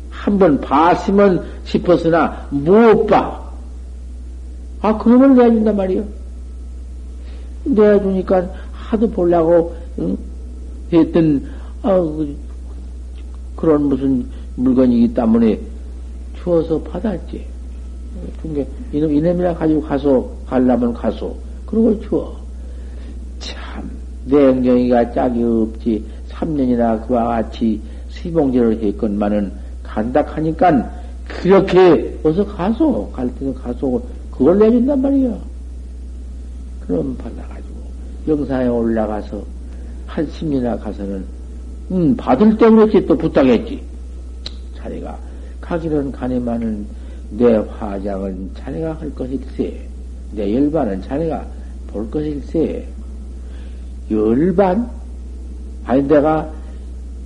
[SPEAKER 1] 한번 봤으면 싶었으나 못 봐. 아, 그놈을 내준단 말이요. 내주니까 하도 보려고, 응? 했던, 아, 그, 그런 무슨 물건이기 때문에 주어서 받았지. 중게 이놈, 이놈이라 가지고 가서, 갈라면 가서. 그러고 주어. 참, 내영경이가 짝이 없지. 3년이나 그와 같이 시봉제를 했건만은 간다 하니까 그렇게 어서 가서, 갈 때는 가서, 그걸 내준단 말이야. 그럼 받아가지고, 영상에 올라가서, 한 10년이나 가서는, 음, 받을 때 그렇지 또 부탁했지. 자네가 가기는 가니만은 내 화장은 자네가 할 것일세. 내 열반은 자네가 볼 것일세. 열반? 아니, 내가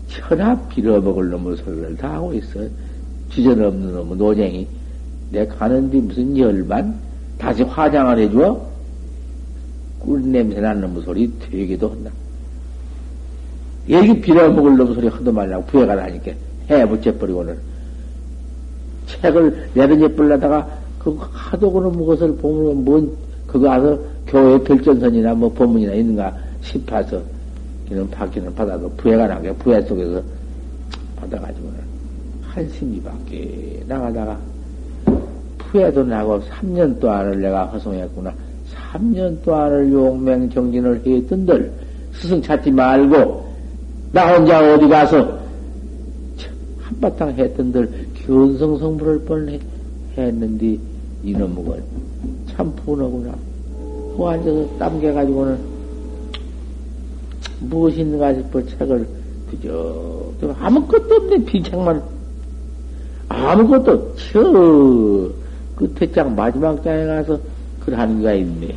[SPEAKER 1] 천하 빌어먹을 놈의 소리를 다 하고 있어. 주전 없는 놈의 노쟁이. 내 가는데 무슨 열반? 다시 화장을 해줘? 꿀 냄새 나는 놈의 소리 되기도 한다. 여기 빌어먹을 놈의 소리 하도 말라고 부해가 나니까 해 붙여버리고는 책을 내려놓으려다가 그 하도 그런 것을 보면 뭔 그거 와서 교회 결전선이나 뭐 법문이나 있는가 싶어서 이런 받기는 받아도 부해가 나게 부해 속에서 받아가지고는 한심이 밖에 나가다가 부해도 나고 3년 동안을 내가 허송했구나. 3년 동안을 용맹 정진을 했던들 스승 찾지 말고 나 혼자 어디 가서 한바탕 했던들 견성성불을 뻔 했는데 이놈은 참 분하구나. 그 앉아서 땀겨가지고는 무엇인가 싶어 책을 그저 아무것도 없네 비책만 아무것도 저 끝에 장 마지막 장에 가서 글 하는 게 있네.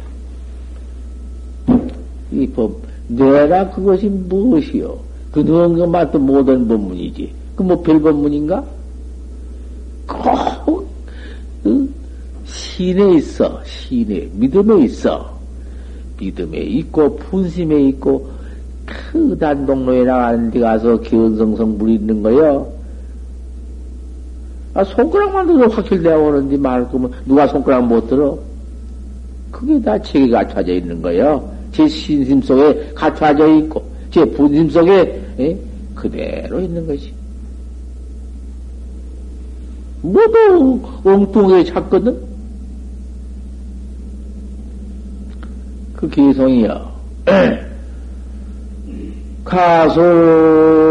[SPEAKER 1] 이 법 내가 그것이 무엇이요? 그 누운 것만도 모든 법문이지. 그 뭐 별 법문인가? 꼭 응? 신에 있어. 신에 믿음에 있어. 믿음에 있고 분심에 있고 그 단동로에 나가는 데 가서 기원성성 물 있는 거요. 아, 손가락만 들어 확실되어 오는데 말을 거면 누가 손가락 못 들어? 그게 다 책이 갖춰져 있는 거예요. 제 신심 속에 갖춰져 있고, 제 분심 속에 에? 그대로 있는 것이. 모두 엉뚱하게 찾거든? 그 개성이요. 가소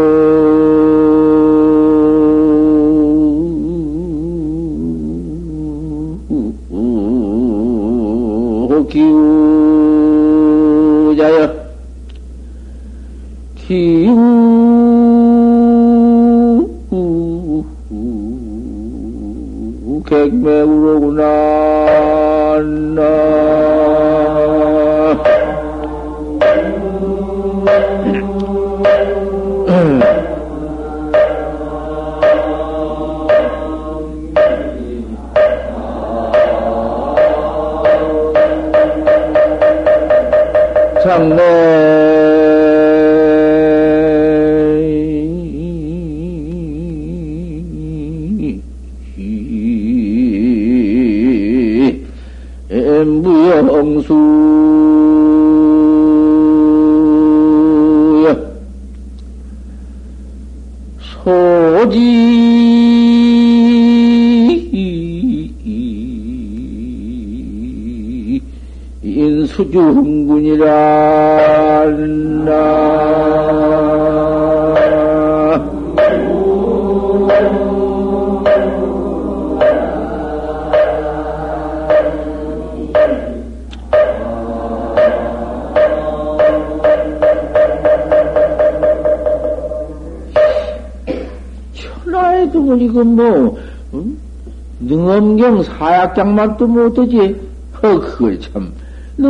[SPEAKER 1] 능엄경 사약장만 또 못하지. 어, 그걸 참.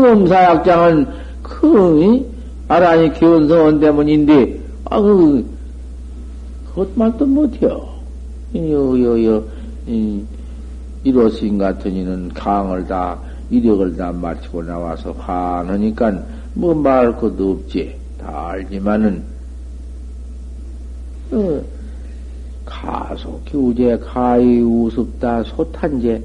[SPEAKER 1] 능엄사약장은 그, 아라니 기원성원 때문인데, 아, 그, 그것만 또 못해요. 요, 요, 요, 이, 이로스인 같은 이는 강을 다, 이력을 다 마치고 나와서 화하니까, 뭐 말할 것도 없지. 다 알지만은, 어, 가소 기우제 가이 우습다 소탄제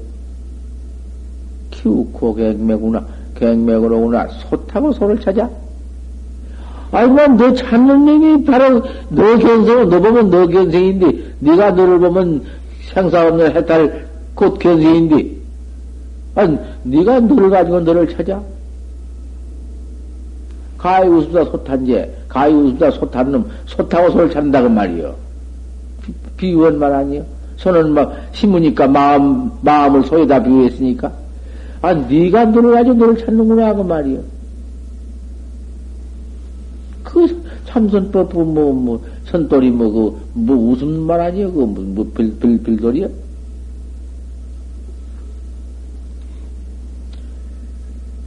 [SPEAKER 1] 키우코 갱맥구나 갱맥으로구나 소 타고 소를 찾아 아이고 너 찾는 놈이 바로 너 견성 너 보면 너 견생인데 네가 너를 보면 생사 없는 해탈 곧 견생인데 아니 네가 너를 가지고 너를 찾아 가이 우습다 소탄제 가이 우습다 소탄 놈 소타고 소를 찾는다 그 말이요. 비유한 말 아니요? 손은 막 심으니까 마음 마음을 소에다 비유했으니까 아 네가 너를 가지고 너를 찾는구나 그 말이요. 그 참선법 뭐뭐 뭐, 선돌이 뭐 그뭐 뭐 무슨 말 아니요? 그뭐빌 빌 빌돌이요?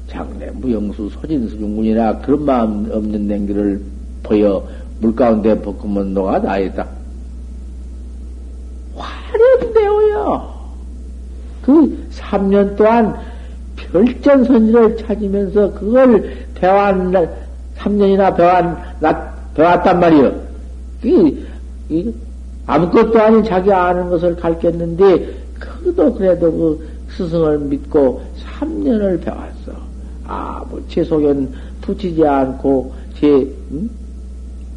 [SPEAKER 1] 장래 무영수 소진수 중군이나 그런 마음 없는 냉기를 보여 물 가운데 볶으면 너가 나있다. 화려되어요. 그 3년 동안 별전 선지를 찾으면서 그걸 배웠, 3년이나 배웠, 배웠단 말이요. 그, 이, 아무것도 아닌 자기 아는 것을 가르쳤는데, 그도 그래도 그 스승을 믿고 3년을 배웠어. 아, 뭐, 제 속엔 붙이지 않고, 제, 음?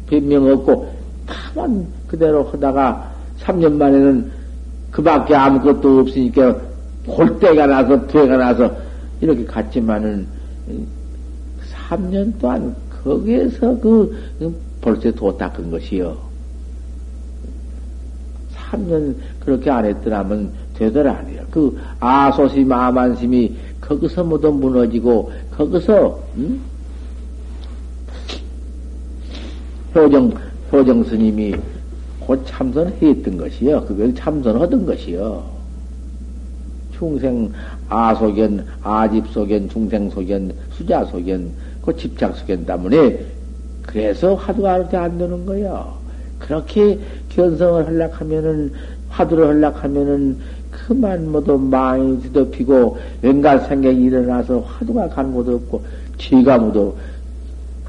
[SPEAKER 1] 변명 없고, 다만 그대로 하다가 3년 만에는 그 밖에 아무것도 없으니까 홀때가 나서 부해가 나서 이렇게 갔지만은 3년 동안 거기에서 그 벌써 도 닦은 것이요. 3년 그렇게 안 했더라면 되더라 아니야. 그 아소심 아만심이 거기서 모두 무너지고 거기서 음? 효정 효정 스님이 곧 참선했던 것이요. 그걸 참선하던 것이요. 중생 아소견, 아집소견, 중생소견, 수자소견, 그 집착소견 때문에 그래서 화두가 이렇게 안 되는 거요. 그렇게 견성을 하려 하면은 화두를 하려 하면은 그만 모두 많이 뒤덮이고 왠가 생각이 일어나서 화두가 가는 것도 없고 지가 모두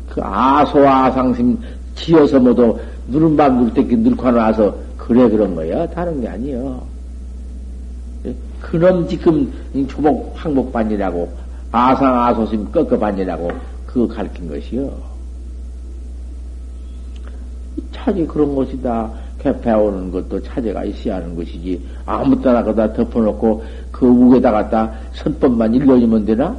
[SPEAKER 1] 그 아소아상심 지어서 모두 누른밤 눌때끼 늙고 나서 그래 그런 거야. 다른 게 아니여. 그놈 지금 조복 항복반이라고 아상 아소심 꺾어반이라고 그거 가르친 것이요. 차지 그런 것이다. 배우는 것도 차제가 있어야 하는 것이지. 아무 따나 거다 덮어놓고 그 우에다 갖다 선법만 일러주면 되나?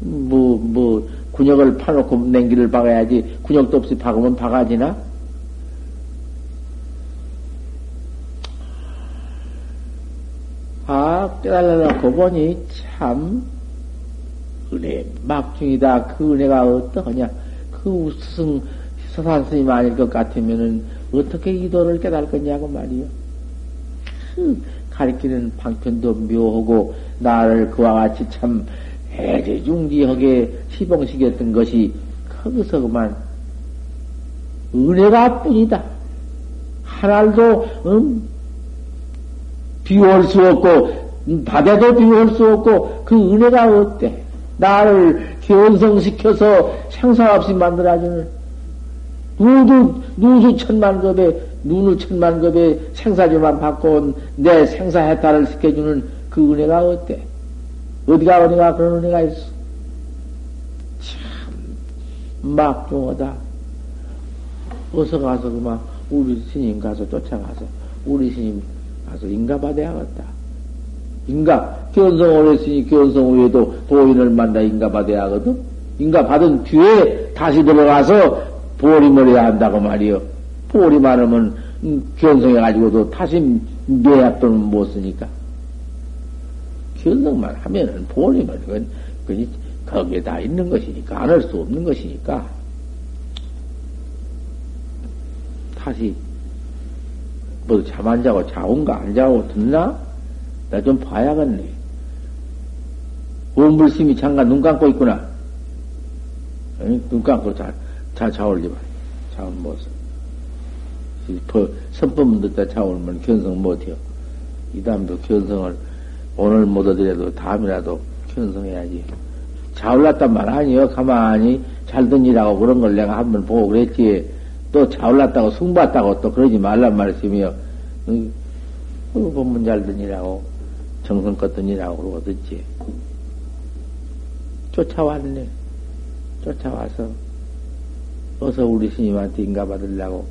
[SPEAKER 1] 뭐, 뭐, 군역을 파놓고 냉기를 박아야지 군역도 없이 박으면 박아지나? 아, 깨달아놓고 보니 참 은혜 막중이다. 그 은혜가 어떠하냐? 그 스승 서산 스님 아닐 것 같으면은 어떻게 이 도를 깨달을 거냐고 말이요. 그 가리키는 방편도 묘하고 나를 그와 같이 참 해제중지하게 시봉시켰던 것이 거기서 그만 은혜가 뿐이다. 하나도 음, 비울 수 없고 음, 바다도 비울 수 없고 그 은혜가 어때? 나를 견성시켜서 생사 없이 만들어주는 누수 누수 천만급에 눈을 천만급에 생사지만 바꿔온 내 생사 해탈을 시켜주는 그 은혜가 어때? 어디가 은혜가 그런 은혜가 있어? 참 막중하다. 어서 가서 그만 우리 스님 가서 쫓아가서 우리 스님 가서 인가받아야겠다. 인가 견성을 했으니 견성 후에도 도인을 만나 인가 받아야 하거든. 인가 받은 뒤에 다시 들어가서 보림을 해야 한다고 말이요. 보리 많으면 견성해 가지고도 다시 매약돈은 못 쓰니까. 견성만 하면은 보림은 그건, 그건 거기에 다 있는 것이니까, 안 할 수 없는 것이니까. 다시, 뭐, 잠 안 자고 자온가 안 자고 듣나? 나 좀 봐야겠네. 원불심이 잠깐 눈 감고 있구나. 눈 감고 자, 자, 자올리 봐. 자올 모습. 선법문 듣다 자올면 견성 못해요. 이 다음도 견성을 오늘 못 얻으려도 다음이라도 견성해야지. 자올랐단 말 아니요. 가만히 잘 든지라고 그런 걸 내가 한번 보고 그랬지. 또 자올랐다고 승받다고 또 그러지 말란 말씀이요. 응, 법문 잘 든지라고 정성껏 든지라고 그러고 듣지. 쫓아왔네. 쫓아와서 어서 우리 스님한테 인가 받으려고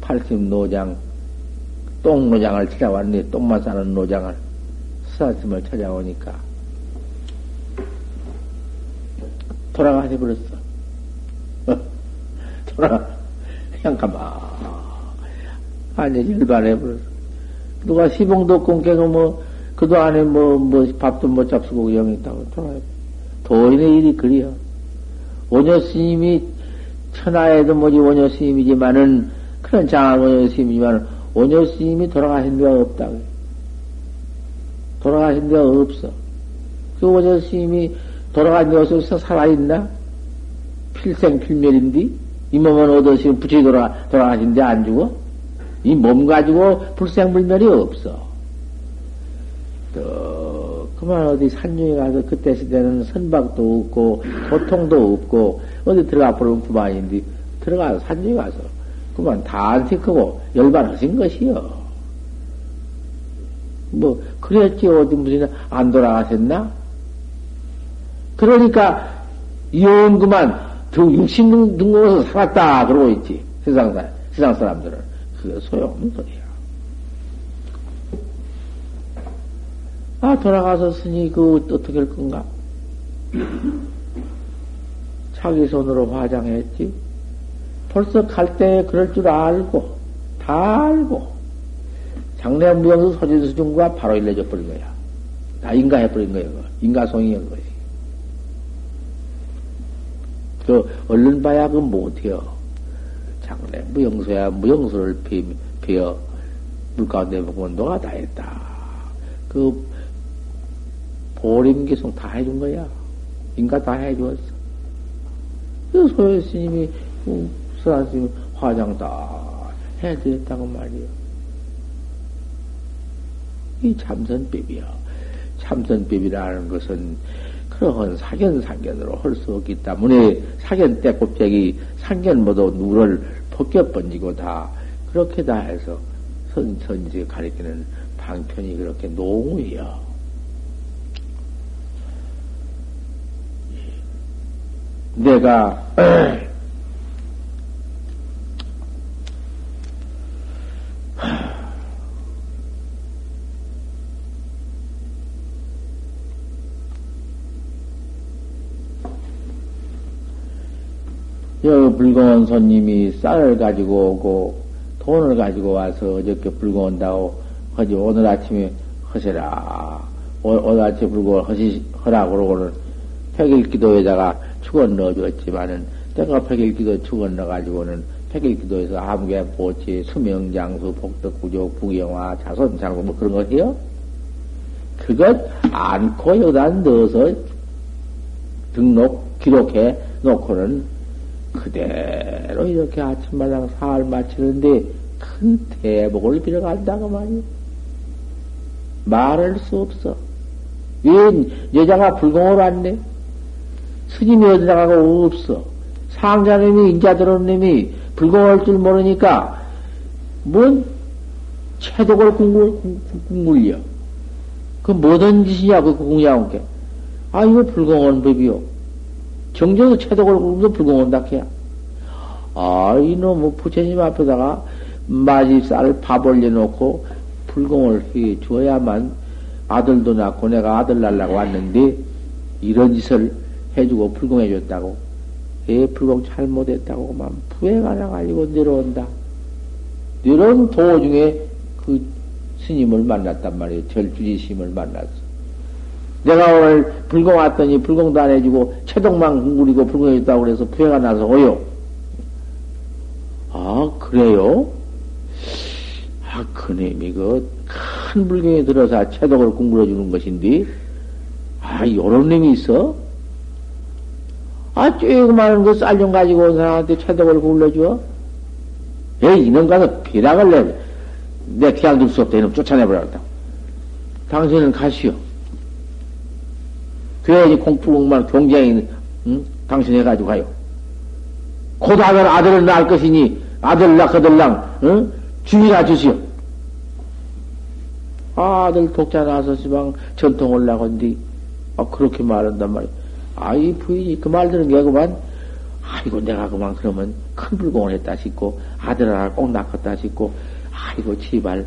[SPEAKER 1] 팔심 노장, 똥 노장을 찾아왔네. 똥만 싸는 노장을 스사스을 찾아오니까 돌아가시 버렸어. 돌아가 그냥 가만 아니 일반해 버렸어. 누가 시봉도 공개고 뭐 그도 안에 뭐 뭐 밥도 못 잡수고 영 있다고 돌아가. 도인의 일이 그리요. 원효 스님이 천하에도 뭐지 원효 스님이지만은 그런 장한 원효 스님이지만 원효 스님이 돌아가신 데가 없다. 돌아가신 데가 없어. 그 원효 스님이 돌아간 데 어디서 살아있나? 필생 필멸인데 이 몸은 얻으시면 부처 돌아 돌아가신 데안 죽어? 이 몸 가지고 불생불멸이 없어. 또 그만 어디 산중에 가서 그때 시대는 선박도 없고 도통도 없고 어디 들어가 버리면 그만인데 들어가서 산중에 가서 그만 다 안티크고 열반하신 것이요. 뭐 그랬지 어디 무슨 안 돌아가셨나? 그러니까 이혼 그만 더 육신 등등에서 살았다 그러고 있지 세상 사 세상 사람들은 그게 소용없는 소리야. 아 돌아가서 스니 그 어떻게 할 건가? 자기 손으로 화장했지. 벌써 갈 때 그럴 줄 알고, 다 알고, 장래 무용수 서지수중과 바로 일러져 버린 거야. 다 인가해 버린 거야, 인가송이인 것이. 그, 얼른 봐야 그 못해요. 장래 무용수야, 무용수를 베어, 물 가운데 보면 너가 다 했다. 그, 보림기송 다 해준 거야. 인가 다 해주었어. 그 소요 스님이 수란 스님 화장 다 해드렸다고 말이요. 이 참선법이요. 참선법이라는 것은 그러한 사견상견으로 할 수 없기 때문에 사견 때꼽자기 상견 모두 누를 벗겨 번지고 다 그렇게 다 해서 선 선지 가리키는 방편이 그렇게 농우요. 내가 여기 불공원 손님이 쌀을 가지고 오고 돈을 가지고 와서 어저께 불공원 다고 하지 오늘 아침에 하시라. 오늘 아침에 불공원 하시 하라 그러고는 백일 기도에다가 축원 넣어줬지만은 내가 백일 기도 축원 넣어가지고는 백일 기도에서 아무개 보치 수명장수 복덕구조 부경화 자손장수 뭐 그런 거 해요? 그것 안고 여기다 넣어서 등록, 기록해 놓고는 그대로 이렇게 아침마당 사흘 마치는데 큰 대복을 빌어간다고 말이요. 말할 수 없어. 왜 여자가 불공을 안네? 스님이 어디 나가고 없어. 상자님이 인자 들어온 님이 불공할 줄 모르니까 뭔 궁글, 궁글려. 그 뭐든 짓이냐, 그 공양한 게. 아, 이거 불공한 법이요. 정정도 채독을 궁도 불공한다, 해야. 아, 이놈의 부처님 앞에다가 마지쌀 밥 올려놓고 불공을 해 줘야만 아들도 낳고 내가 아들 낳으려고 왔는데 이런 짓을 해주고 불공해 줬다고. 예, 불공 잘못했다고 만 부해가 나가지고 내려온다. 내려온 도중에 그 스님을 만났단 말이에요. 절주지심을 만났어. 내가 오늘 불공 왔더니 불공도 안 해주고 체독만 궁구리고 불공해줬다고 그래서 부해가 나서 오요. 아, 그래요? 아, 그놈이 그큰 불경에 들어서 체독을 궁굴어 주는 것인데, 아, 요런 놈이 있어? 아, 쪼그마한 거쌀좀 가지고 온 사람한테 체독을 굴러줘? 에 이놈 가서 비락을 내. 내둘수 없다. 이놈 쫓아내버렸다. 당신은 가시오. 괜히 공부공만 경쟁이, 응? 당신 해가지고 가요. 곧 아들, 아들을 낳을 것이니, 아들 낳거들랑, 응? 주의나 주시오. 아, 아들 독자 나서 시방 전통을 나건디, 아, 그렇게 말한단 말이야. 아, 이 부인이 그 말 들은 게 그만, 아이고, 내가 그만 그러면 큰 불공을 했다 싶고, 아들 하나 꼭 낳았다 싶고, 아이고, 제발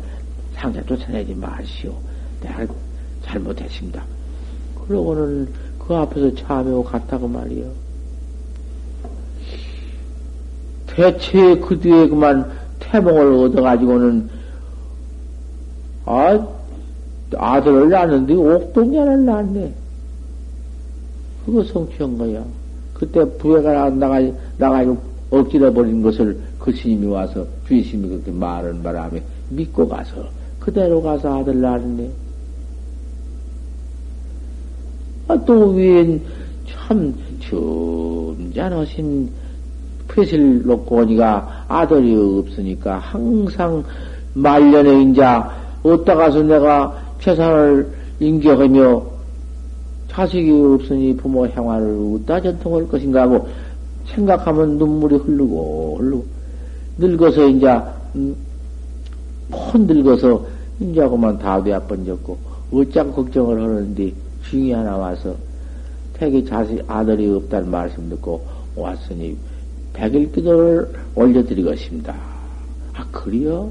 [SPEAKER 1] 상자 쫓아내지 마시오. 내가 잘못했습니다. 그러고는 그 앞에서 참여고 갔다고 말이요. 대체 그 뒤에 그만 태몽을 얻어가지고는, 아, 아들을 낳는데 옥동년을 낳네. 그거 성취한 거야. 그때 부회가 나가, 나가지고 억지려 버린 것을 그 스님이 와서 주의심이 그렇게 말은 바람에 믿고 가서 그대로 가서 아들 낳았네. 아, 또 위엔 참 점잖으신 폐실 놓고 오니까 아들이 없으니까 항상 말년에 인자 어디다 가서 내가 최선을 인격하며 자식이 없으니 부모 행화를 어디다 전통할 것인가 하고 생각하면 눈물이 흐르고 흐르고 늙어서 인자 음, 혼 늙어서 인자고만 다돼야 번졌고 어짱 걱정을 하는데 중이 하나 와서 태기 자식 아들이 없다는 말씀 듣고 왔으니 백일 기도를 올려드리겠습니다. 아 그래요?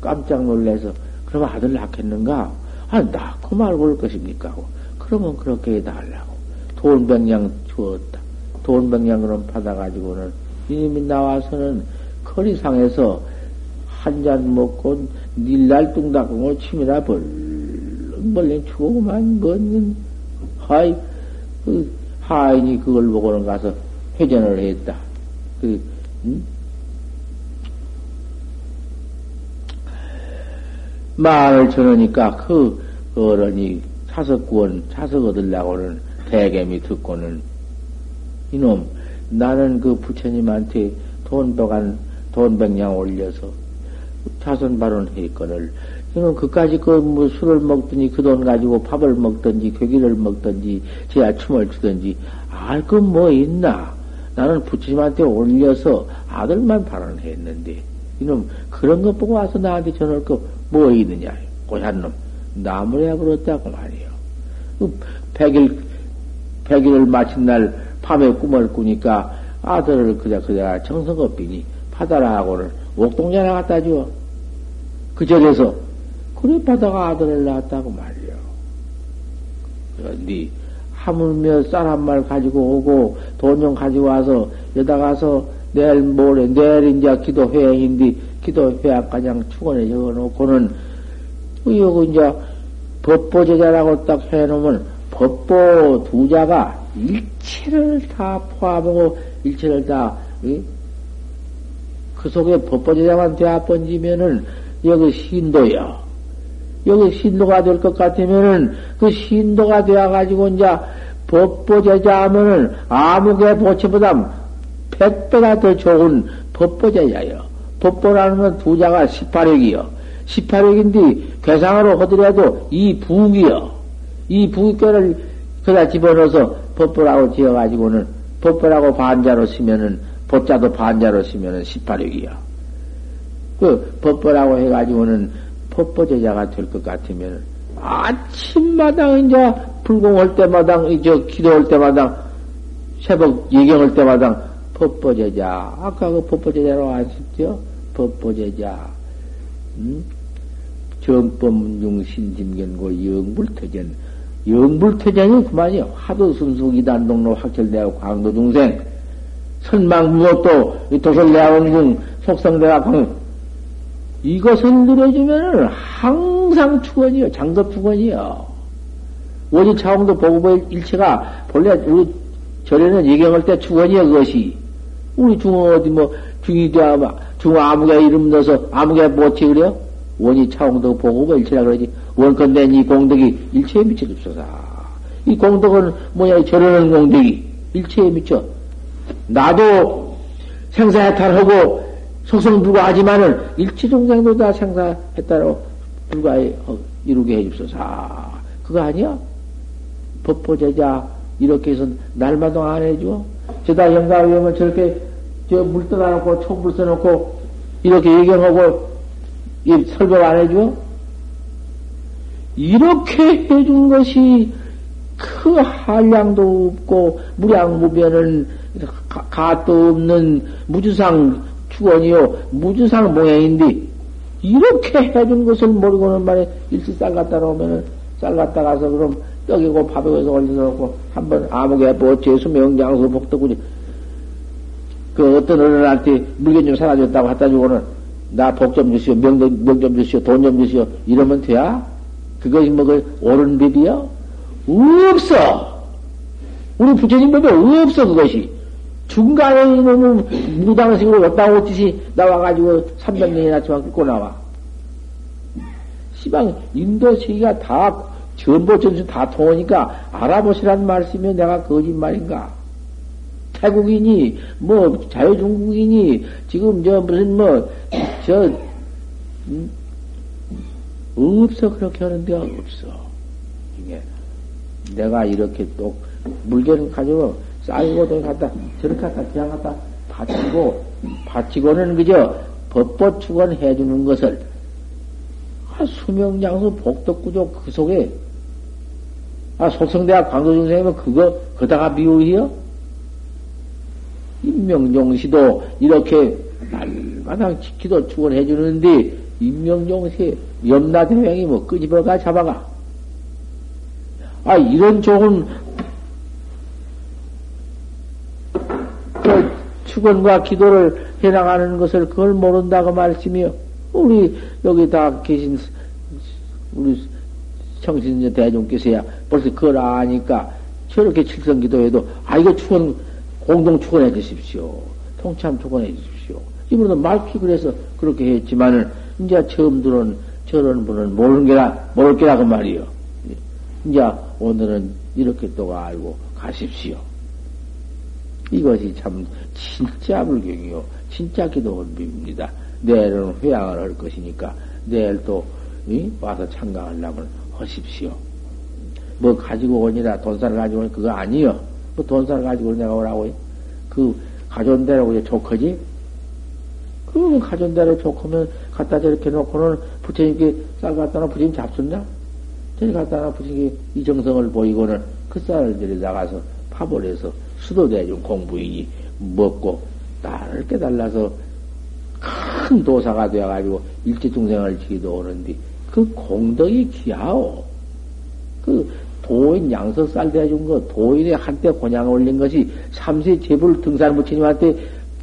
[SPEAKER 1] 깜짝 놀래서 그럼 아들 낳겠는가? 아 낳고 말고 올 것입니까? 그러면 그렇게 해달라고 돈 백냥 주었다. 돈 백냥 그럼 받아가지고는 이님이 나와서는 거리상에서 한 잔 먹고 닐날 뚱닥공을 치미라 벌렁 벌렁 추고만 뭔 하이 그 하인이 그걸 보고는 가서 회전을 했다. 그 음? 말을 전하니까 그 어른이 차석구원 차석 얻으려고는 대개미 듣고는. 이놈 나는 그 부처님한테 돈 백한 돈 백냥 올려서 자선 발언했거늘. 이놈 그까지 그 뭐 술을 먹든지 그 돈 가지고 밥을 먹든지 괴기를 먹든지 제야 춤을 추든지 알 그 뭐 있나? 나는 부처님한테 올려서 아들만 발언했는데. 이놈 그런 것 보고 와서 나한테 전할 거 뭐 있느냐? 고얀 놈. 나무래 버렸다고 말이요 그 백일 백일을 마친 날 밤에 꿈을 꾸니까 아들을 그자 그자 정성업 비니 받아라 하고는 옥동자나 갖다 줘. 그 절에서 그래 받아가 아들을 낳았다고 말이요. 네 하물며 쌀 한 말 가지고 오고 돈 좀 가지고 와서 여다 가서 내일 모레 내일 이제 기도 회행인데 기도 회학 가장 축원에 적어놓고는 여기 이제 법보제자라고 딱 해놓으면 법보 두 자가 일체를 다 포함하고 일체를 다, 이? 그 속에 법보제자만 되어 번지면은 여기 신도야. 여기 신도가 될 것 같으면은 그 신도가 되어가지고 이제 법보제자 하면은 아무개 보채보다 백배가 더 좋은 법보제자요. 법보라는 건 두 자가 18역이요. 18역인데 괴상으로 하더라도 이 부기요. 이 부기를 그다 집어넣어서 법보라고 지어가지고는 법보라고 반자로 쓰면은 법자도 반자로 쓰면은 18역이요. 그 법보라고 해가지고는 법보제자가 될 것 같으면 아침마다 이제 불공할 때마다 이제 기도할 때마다 새벽 예경할 때마다 법보제자 아까 그 법보제자로 하셨죠? 법보제자 음? 정법문중 신심견고 영불터전. 영불터전이 그만이요. 하도 순수기 단 동로 확철대학 광도 중생. 선망무엇도 도설대학원궁 속성대학 광 이것을 누려주면은 항상 축원이요. 장급 축원이요. 원이 차홍도 보고보 일체가 본래 우리 절에는 예경할 때 축원이요 그것이. 우리 중어 어디 뭐 중이 되어 중어 아무개 이름 넣어서 아무개 못지 그래요? 원이 차홍도 보고보 일체라 그러지 원컨대 이 공덕이 일체에 미쳐줍소서 이 공덕은 뭐야 절하는 공덕이 일체에 미쳐 나도 생사해탈하고 속성 불과하지만은 일치종생도 다 생사했다로 불과해 어, 이루게 해줍소서. 그거 아니야? 법보제자 이렇게 해서 날마다 안 해줘. 저다 영가위험을 저렇게 저 물 떠다 놓고 촉불 써놓고 이렇게 예경하고 이 설법 안 해줘? 이렇게 해준 것이 그 한량도 없고 무량무변은 가도 없는 무주상 축원이요 무주상 모양인데 이렇게 해준 것을 모르고는 말에 일시 쌀 갖다 놓으면은 쌀 갖다 가서 그럼 떡이고 밥에서 올려서 놓고 한번 아무개 뭐 재수 명장수 복덕구지 그 어떤 어른한테 물건 좀 사라졌다고 갖다 주고는 나 복 좀 주시오 명좀 명좀 주시오 돈 좀 주시오 이러면 돼야? 그것이 뭐그 옳은 법이요? 없어. 우리 부처님 법에 없어 그것이. 중간에 있는 무당식으로 왔다 오듯이 나와가지고 300년이나 저만 끌고 나와. 시방, 인도 세계가 다, 전보 전수 다 통하니까 알아보시란 말씀이 내가 거짓말인가? 태국이니, 뭐, 자유중국이니, 지금 저 무슨 뭐, 저, 음, 없어, 그렇게 하는 데가 없어. 이게, 내가 이렇게 또, 물건 가지고, 쌓이고 돈 갖다 저렇게 갖다 그냥 갖다 바치고 바치고는 그저 법보 축원 해 주는 것을 아, 수명장수 복덕구조 그 속에 아 속성대학 광도중생이면 그거 그다가 미우이요? 임명종시도 이렇게 날마다 지키도 축원해 주는데 임명종시 염라대왕이 뭐 끄집어가 잡아가 아 이런 좋은 축원과 기도를 해나가는 것을 그걸 모른다고 말씀이요. 우리 여기 다 계신 우리 청신제 대중께서야 벌써 그걸 아니까 저렇게 칠성 기도해도 아 이거 축원 공동 축원해 주십시오. 통참 축원해 주십시오. 이분은 말피 그래서 그렇게 했지만은 이제 처음 들은 저런 분은 모르는 게라 모를 게라 그 말이요. 이제 오늘은 이렇게 또 알고 가십시오. 이것이 참 진짜 불경이요. 진짜 기도 원비입니다. 내일은 회양을 할 것이니까 내일 또 이? 와서 참가하려면 하십시오. 뭐 가지고 오니라 돈살을 가지고 오니 그거 아니요. 뭐 돈살 가지고 내가 오라고 그 가져온 대로 좋거지? 그 가져온 대로 좋으면 갖다 저렇게 놓고는 부처님께 쌀 갖다 놓고 부처님 잡순다? 저리 갖다 놓고 부처님께 이 정성을 보이고는 그 쌀을 들이 나가서 파벌 해서 수도대중 공부인이 먹고 나를 깨달아서 큰 도사가 되어가지고 일체중생을 지기도 오는데 그 공덕이 귀하오. 그 도인 양석살 대준 거, 도인이 한때 곤양 올린 것이 삼세 제불 등산 부처님한테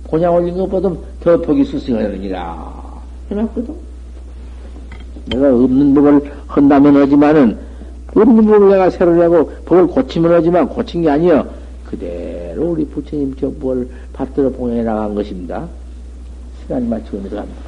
[SPEAKER 1] 곤양 올린 것보다 더 복이 수승하느니라. 해놨거든. 내가 없는 법을 한다면 하지만은, 없는 법을 내가 새로 내고 법을 고치면 하지만 고친 게 아니여. 그대로 우리 부처님 정보를 받들어 봉해 나간 것입니다. 시간이 마치고 내려갑니다.